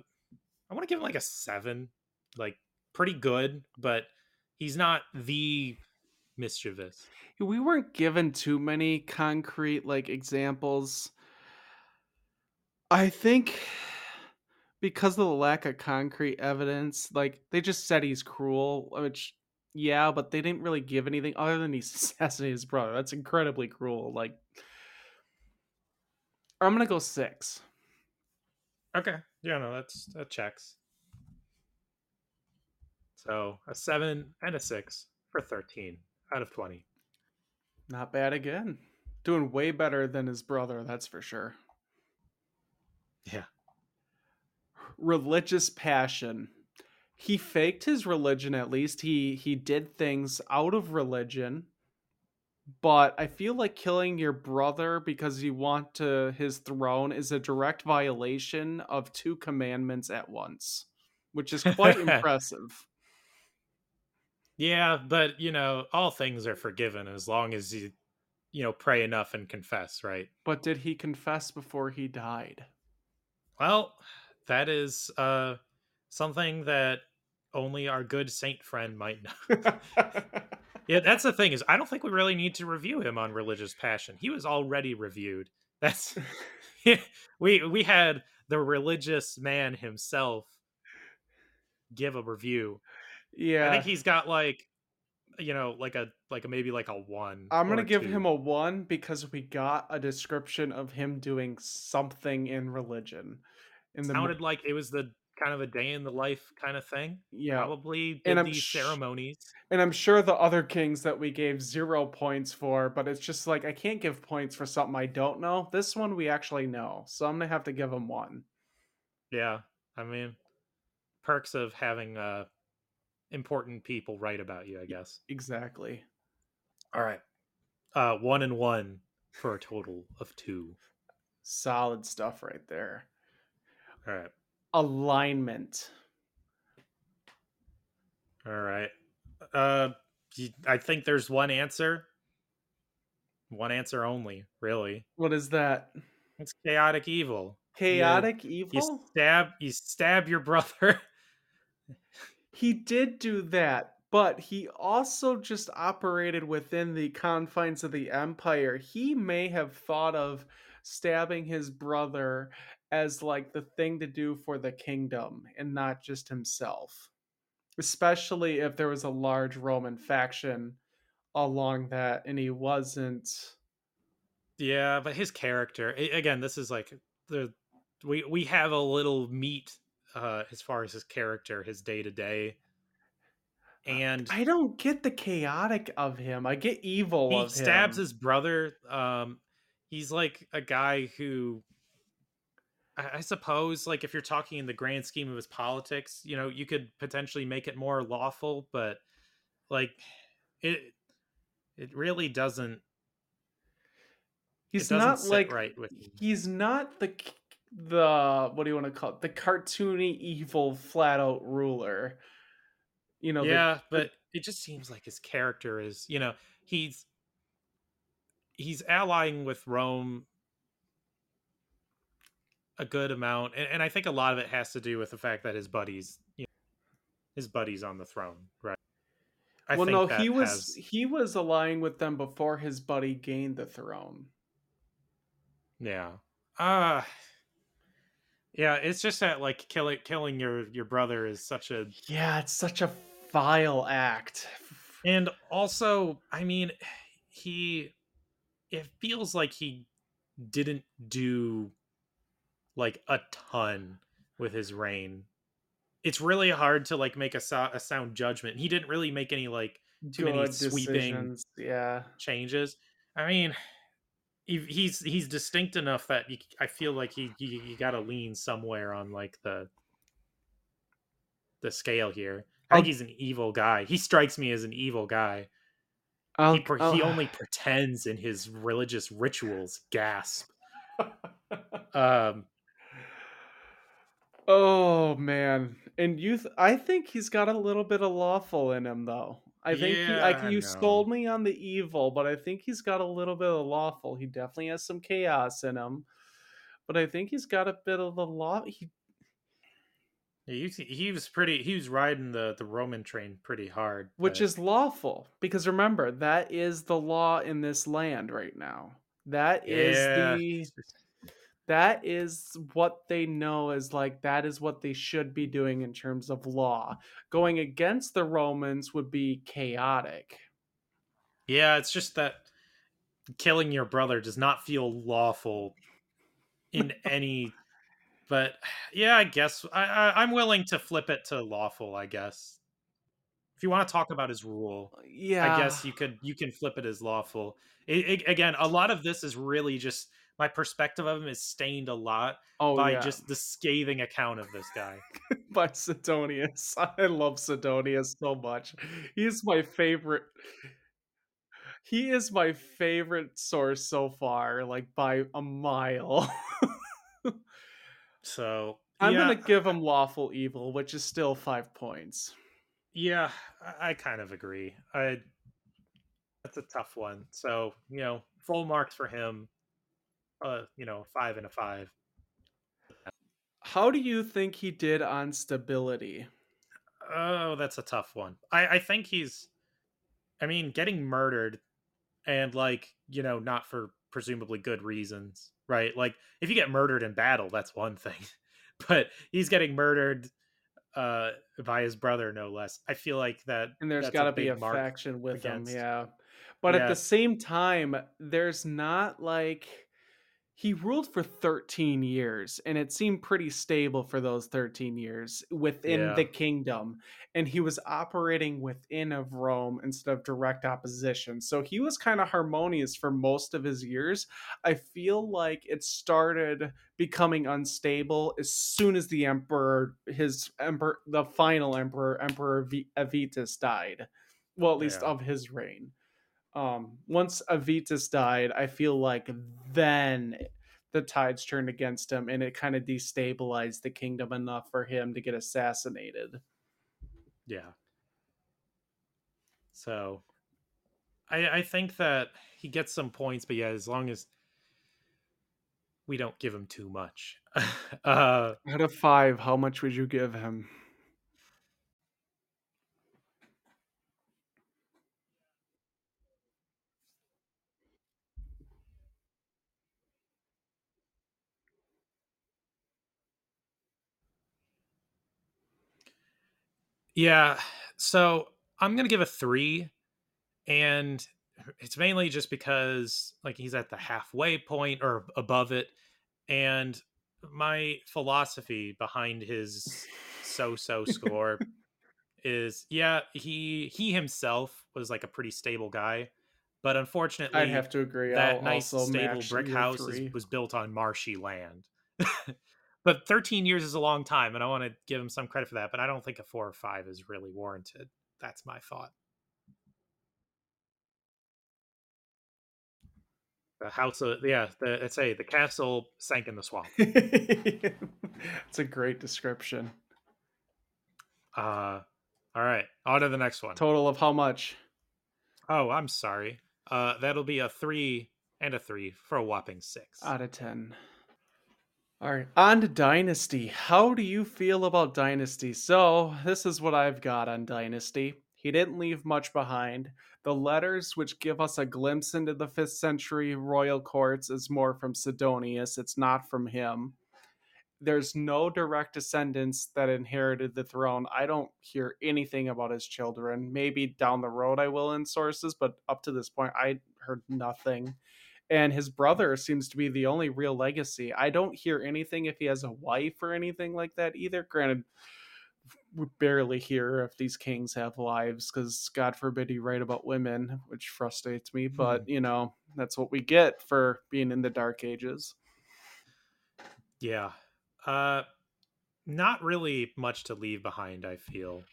I want to give him like a 7. Like pretty good, but he's not the mischievous. We weren't given too many concrete like examples. I think because of the lack of concrete evidence, like they just said he's cruel, which yeah, but they didn't really give anything other than he assassinated his brother. That's incredibly cruel. Like I'm gonna go six. Okay. Yeah, no, that's that checks. So, a 7 and a 6 for 13 out of 20. Not bad again. Doing way better than his brother, that's for sure. Yeah. Religious passion. He faked his religion at least. He he did things out of religion. But I feel like killing your brother because you want to his throne is a direct violation of two commandments at once, which is quite impressive. Yeah, but you know, all things are forgiven as long as you you know, pray enough and confess, right? But did he confess before he died? Well, that is uh something that only our good saint friend might know. yeah, that's the thing is I don't think we really need to review him on religious passion. He was already reviewed. That's we we had the religious man himself give a review. Yeah. I think he's got like you know, like a like a maybe like a 1. I'm gonna give two. him a one because we got a description of him doing something in religion. In the mo- sounded like it was the kind of a day in the life kind of thing. yeah, Probably And these sh- ceremonies. and I'm sure the other kings that we gave zero points for, but it's just like I can't give points for something I don't know. This one we actually know, so I'm gonna have to give him one. Yeah, I mean, perks of having uh important people write about you, I guess. Exactly. All right, uh, one and one for a total of two. Solid stuff right there. All right, Alignment. all right. Uh, I think there's one answer. One answer only, really. What is that? It's chaotic evil. Chaotic You evil? stab, you stab your brother. He did do that, but he also just operated within the confines of the empire. He may have thought of stabbing his brother as like the thing to do for the kingdom and not just himself. Especially if there was a large Roman faction along that and he wasn't Yeah, but his character again, this is like the we we have a little meat uh as far as his character, his day to day. And I don't get the chaotic of him. I get evil he stabs him. his brother. Um he's like a guy who I, I suppose like if you're talking in the grand scheme of his politics, you know, you could potentially make it more lawful, but like it it really doesn't He's not like right with me. he's not the the what do you want to call it? The cartoony evil flat out ruler. You know, the- yeah but it just seems like his character is you know he's he's allying with rome a good amount and, and i think a lot of it has to do with the fact that his buddies you know, his buddies on the throne right I well, no, he was has- he was allying with them before his buddy gained the throne. yeah uh yeah it's just that like killing killing your your brother is such a Yeah, it's such a vile act. And also, I mean, he it feels like he didn't do like a ton with his reign. It's really hard to like make a, so- a sound judgment. He didn't really make any like too many sweeping decisions, Yeah. changes. I mean, he's he's distinct enough that you, I feel like he you, you got to lean somewhere on like the the scale here. I think I'll- he's an evil guy. He strikes me as an evil guy. I'll, he, I'll- he only pretends in his religious rituals. Gasp. Um, Oh man, and you, th- I think he's got a little bit of lawful in him, though. I think he, Yeah, like you no. sold me on the evil, but I think he's got a little bit of lawful. He definitely has some chaos in him, but I think he's got a bit of the law. He, he, he was pretty. He was riding the the Roman train pretty hard. which but- is lawful because remember that is the law in this land right now. That is Yeah. the that is what they know is like that is what they should be doing in terms of law. Going against the Romans would be chaotic. Yeah, it's just that killing your brother does not feel lawful in any. But yeah, I guess I, I I'm willing to flip it to lawful. I guess if you want to talk about his rule, Yeah. I guess you could you can flip it as lawful. It, it- again, a lot of this is really just my perspective of him is stained a lot oh, by yeah. just the scathing account of this guy. by Sidonius. I love Sidonius so much. He's my favorite. He is my favorite source so far, like by a mile. So I'm yeah, gonna give him lawful evil, which is still five points. Yeah, I, I kind of agree. I that's a tough one. So you know, full marks for him. Uh, you know, five and a five. How do you think he did on stability? Oh, that's a tough one. I I think he's. I mean, getting murdered, and like you know, not for presumably good reasons, right? Like if you get murdered in battle, that's one thing, but he's getting murdered uh by his brother no less i feel like that And there's got to be a faction with against- him, yeah. But at the same time, there's not like he ruled for 13 years and it seemed pretty stable for those 13 years within Yeah. the kingdom and he was operating within of Rome instead of direct opposition. So he was kind of harmonious for most of his years. I feel like it started becoming unstable as soon as the emperor his emperor the final emperor emperor V- Avitus died. Well, at least Yeah. of his reign um once avitus died i feel like then the tides turned against him and it kind of destabilized the kingdom enough for him to get assassinated Yeah. So I I think that he gets some points, but yeah, as long as we don't give him too much. uh out of five how much would you give him yeah, so I'm gonna give a three, and it's mainly just because like he's at the halfway point or above it, and my philosophy behind his so-so score is yeah he he himself was like a pretty stable guy but unfortunately i'd have to agree that I'll nice stable brick house is, was built on marshy land but 13 years is a long time and i want to give him some credit for that but i don't think a four or five is really warranted. That's my thought. The house of yeah the let's say the castle sank in the swamp. It's a great description. Uh all right on to the next one. total of how much? Oh, i'm sorry. Uh that'll be a three and a three for a whopping six. Out of 10 all right on to dynasty. How do you feel about dynasty? So this is what i've got on dynasty. He didn't leave much behind. The letters which give us a glimpse into the 5th century royal courts is more from sidonius. It's not from him. There's no direct descendants that inherited the throne. I don't hear anything about his children. Maybe down the road i will in sources but up to this point i heard nothing and his brother seems to be the only real legacy. I don't hear anything if he has a wife or anything like that either. Granted, we barely hear if these kings have wives because God forbid you write about women, which frustrates me. But you know, that's what we get for being in the Dark Ages. yeah uh not really much to leave behind i feel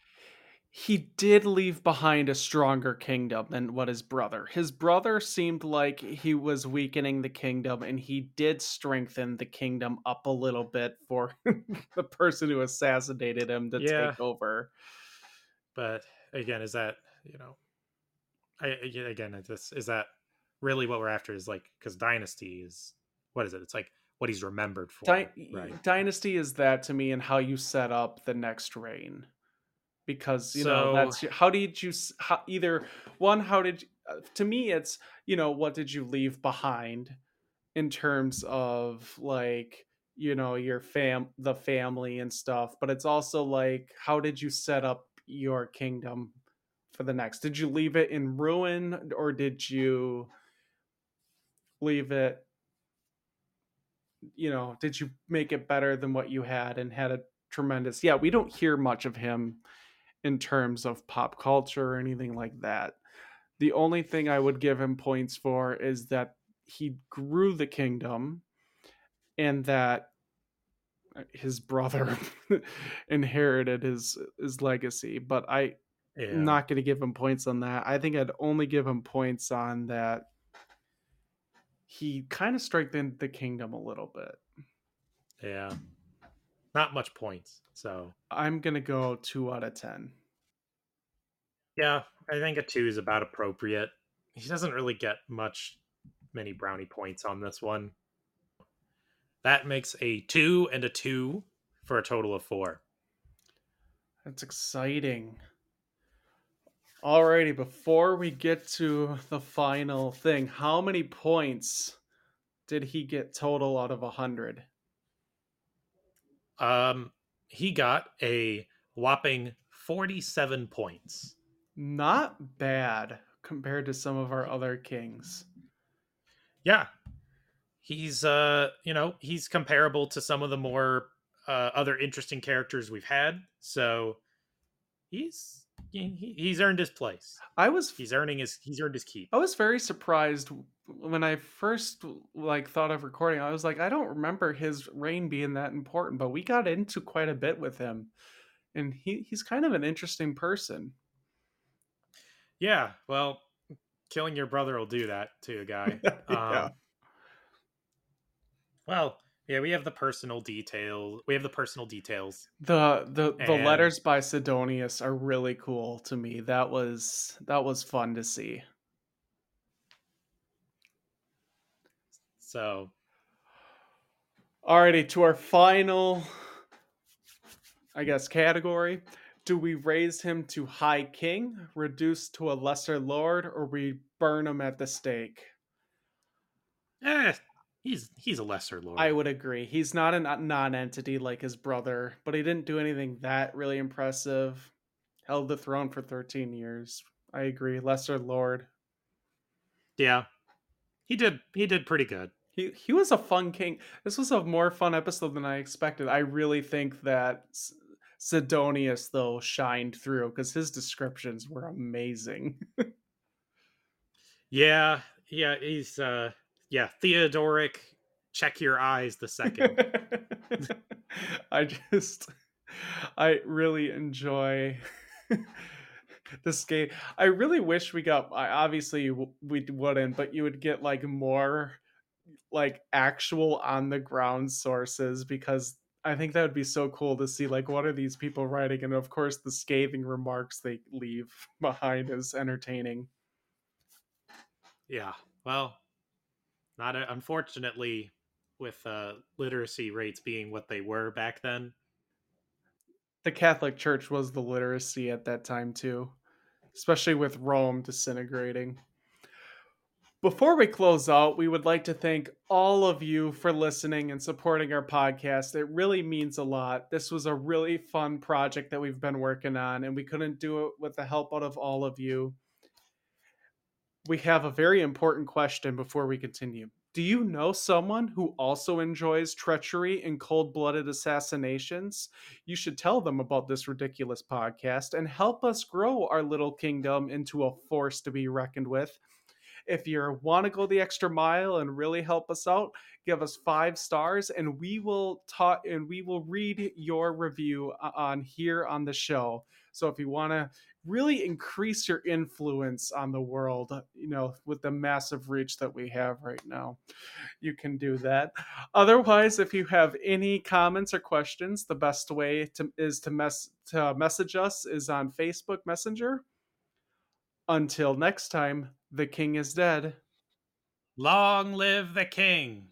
he did leave behind a stronger kingdom than what his brother. His brother seemed like he was weakening the kingdom, and he did strengthen the kingdom up a little bit for the person who assassinated him to Yeah. take over. But again, is that you know, I again, this is that really what we're after? Is like because dynasty is what is it? It's like what he's remembered for, Dy- right? Dynasty is that to me, and how you set up the next reign. Because you know So- that's how did you how, either one how did uh, to me it's you know what did you leave behind in terms of like you know your fam the family and stuff but it's also like how did you set up your kingdom for the next? Did you leave it in ruin or did you leave it you know did you make it better than what you had and had a tremendous yeah we don't hear much of him in terms of pop culture or anything like that the only thing i would give him points for is that he grew the kingdom and that uh, his brother inherited his his legacy but i Yeah. not going to give him points on that i think i'd only give him points on that he kind of strengthened the kingdom a little bit yeah. Not much points. So i'm to go 2 out of 10 yeah, I think a two is about appropriate. He doesn't really get much many brownie points on this one. That makes a two and a two for a total of four. That's exciting. Alrighty, before we get to the final thing, how many points did he get total out of a hundred? Um, he got a whopping 47 points. Not bad compared to some of our other kings. Yeah. He's uh, you know, he's comparable to some of the more uh, other interesting characters we've had. So he's he, he's earned his place. I was He's earning his he's earned his keep. I was very surprised when I first like thought of recording. I was like, I don't remember his reign being that important, but we got into quite a bit with him, and he he's kind of an interesting person. Yeah, well, killing your brother will do that to a guy. Yeah. Um, well, yeah, we have the personal detail. We have the personal details. The the the letters by Sidonius are really cool to me. That was that was fun to see. So Alrighty, to our final I guess category. Do we raise him to high king, reduce to a lesser lord, or we burn him at the stake? eh, he's he's a lesser lord. I would agree. He's not a non-entity like his brother, but he didn't do anything that really impressive. Held the throne for 13 years. I agree. Lesser lord. yeah. He did he did pretty good. He he was a fun king. This was a more fun episode than I expected. I really think that Sidonius though shined through because his descriptions were amazing. Yeah, yeah, he's uh yeah, Theodoric check your eyes the second. I just I really enjoy this game. I really wish we got I obviously we wouldn't, but you would get like more like actual on the ground sources because I think that would be so cool to see like what are these people writing and of course the scathing remarks they leave behind is entertaining. yeah. Well, not a, unfortunately with uh literacy rates being what they were back then. the Catholic Church was the literacy at that time too, especially with Rome disintegrating. Before we close out, we would like to thank all of you for listening and supporting our podcast. It really means a lot. This was a really fun project that we've been working on, and we couldn't do it with the help out of all of you. We have a very important question before we continue. Do you know someone who also enjoys treachery and cold blooded assassinations? you should tell them about this ridiculous podcast and help us grow our little kingdom into a force to be reckoned with. If you want to go the extra mile and really help us out, give us five stars and we will talk and we will read your review on here on the show. So if you want to really increase your influence on the world, you know, with the massive reach that we have right now, you can do that. Otherwise, if you have any comments or questions, the best way to is to mess to message us is on Facebook Messenger. Until next time, the king is dead. Long live the king.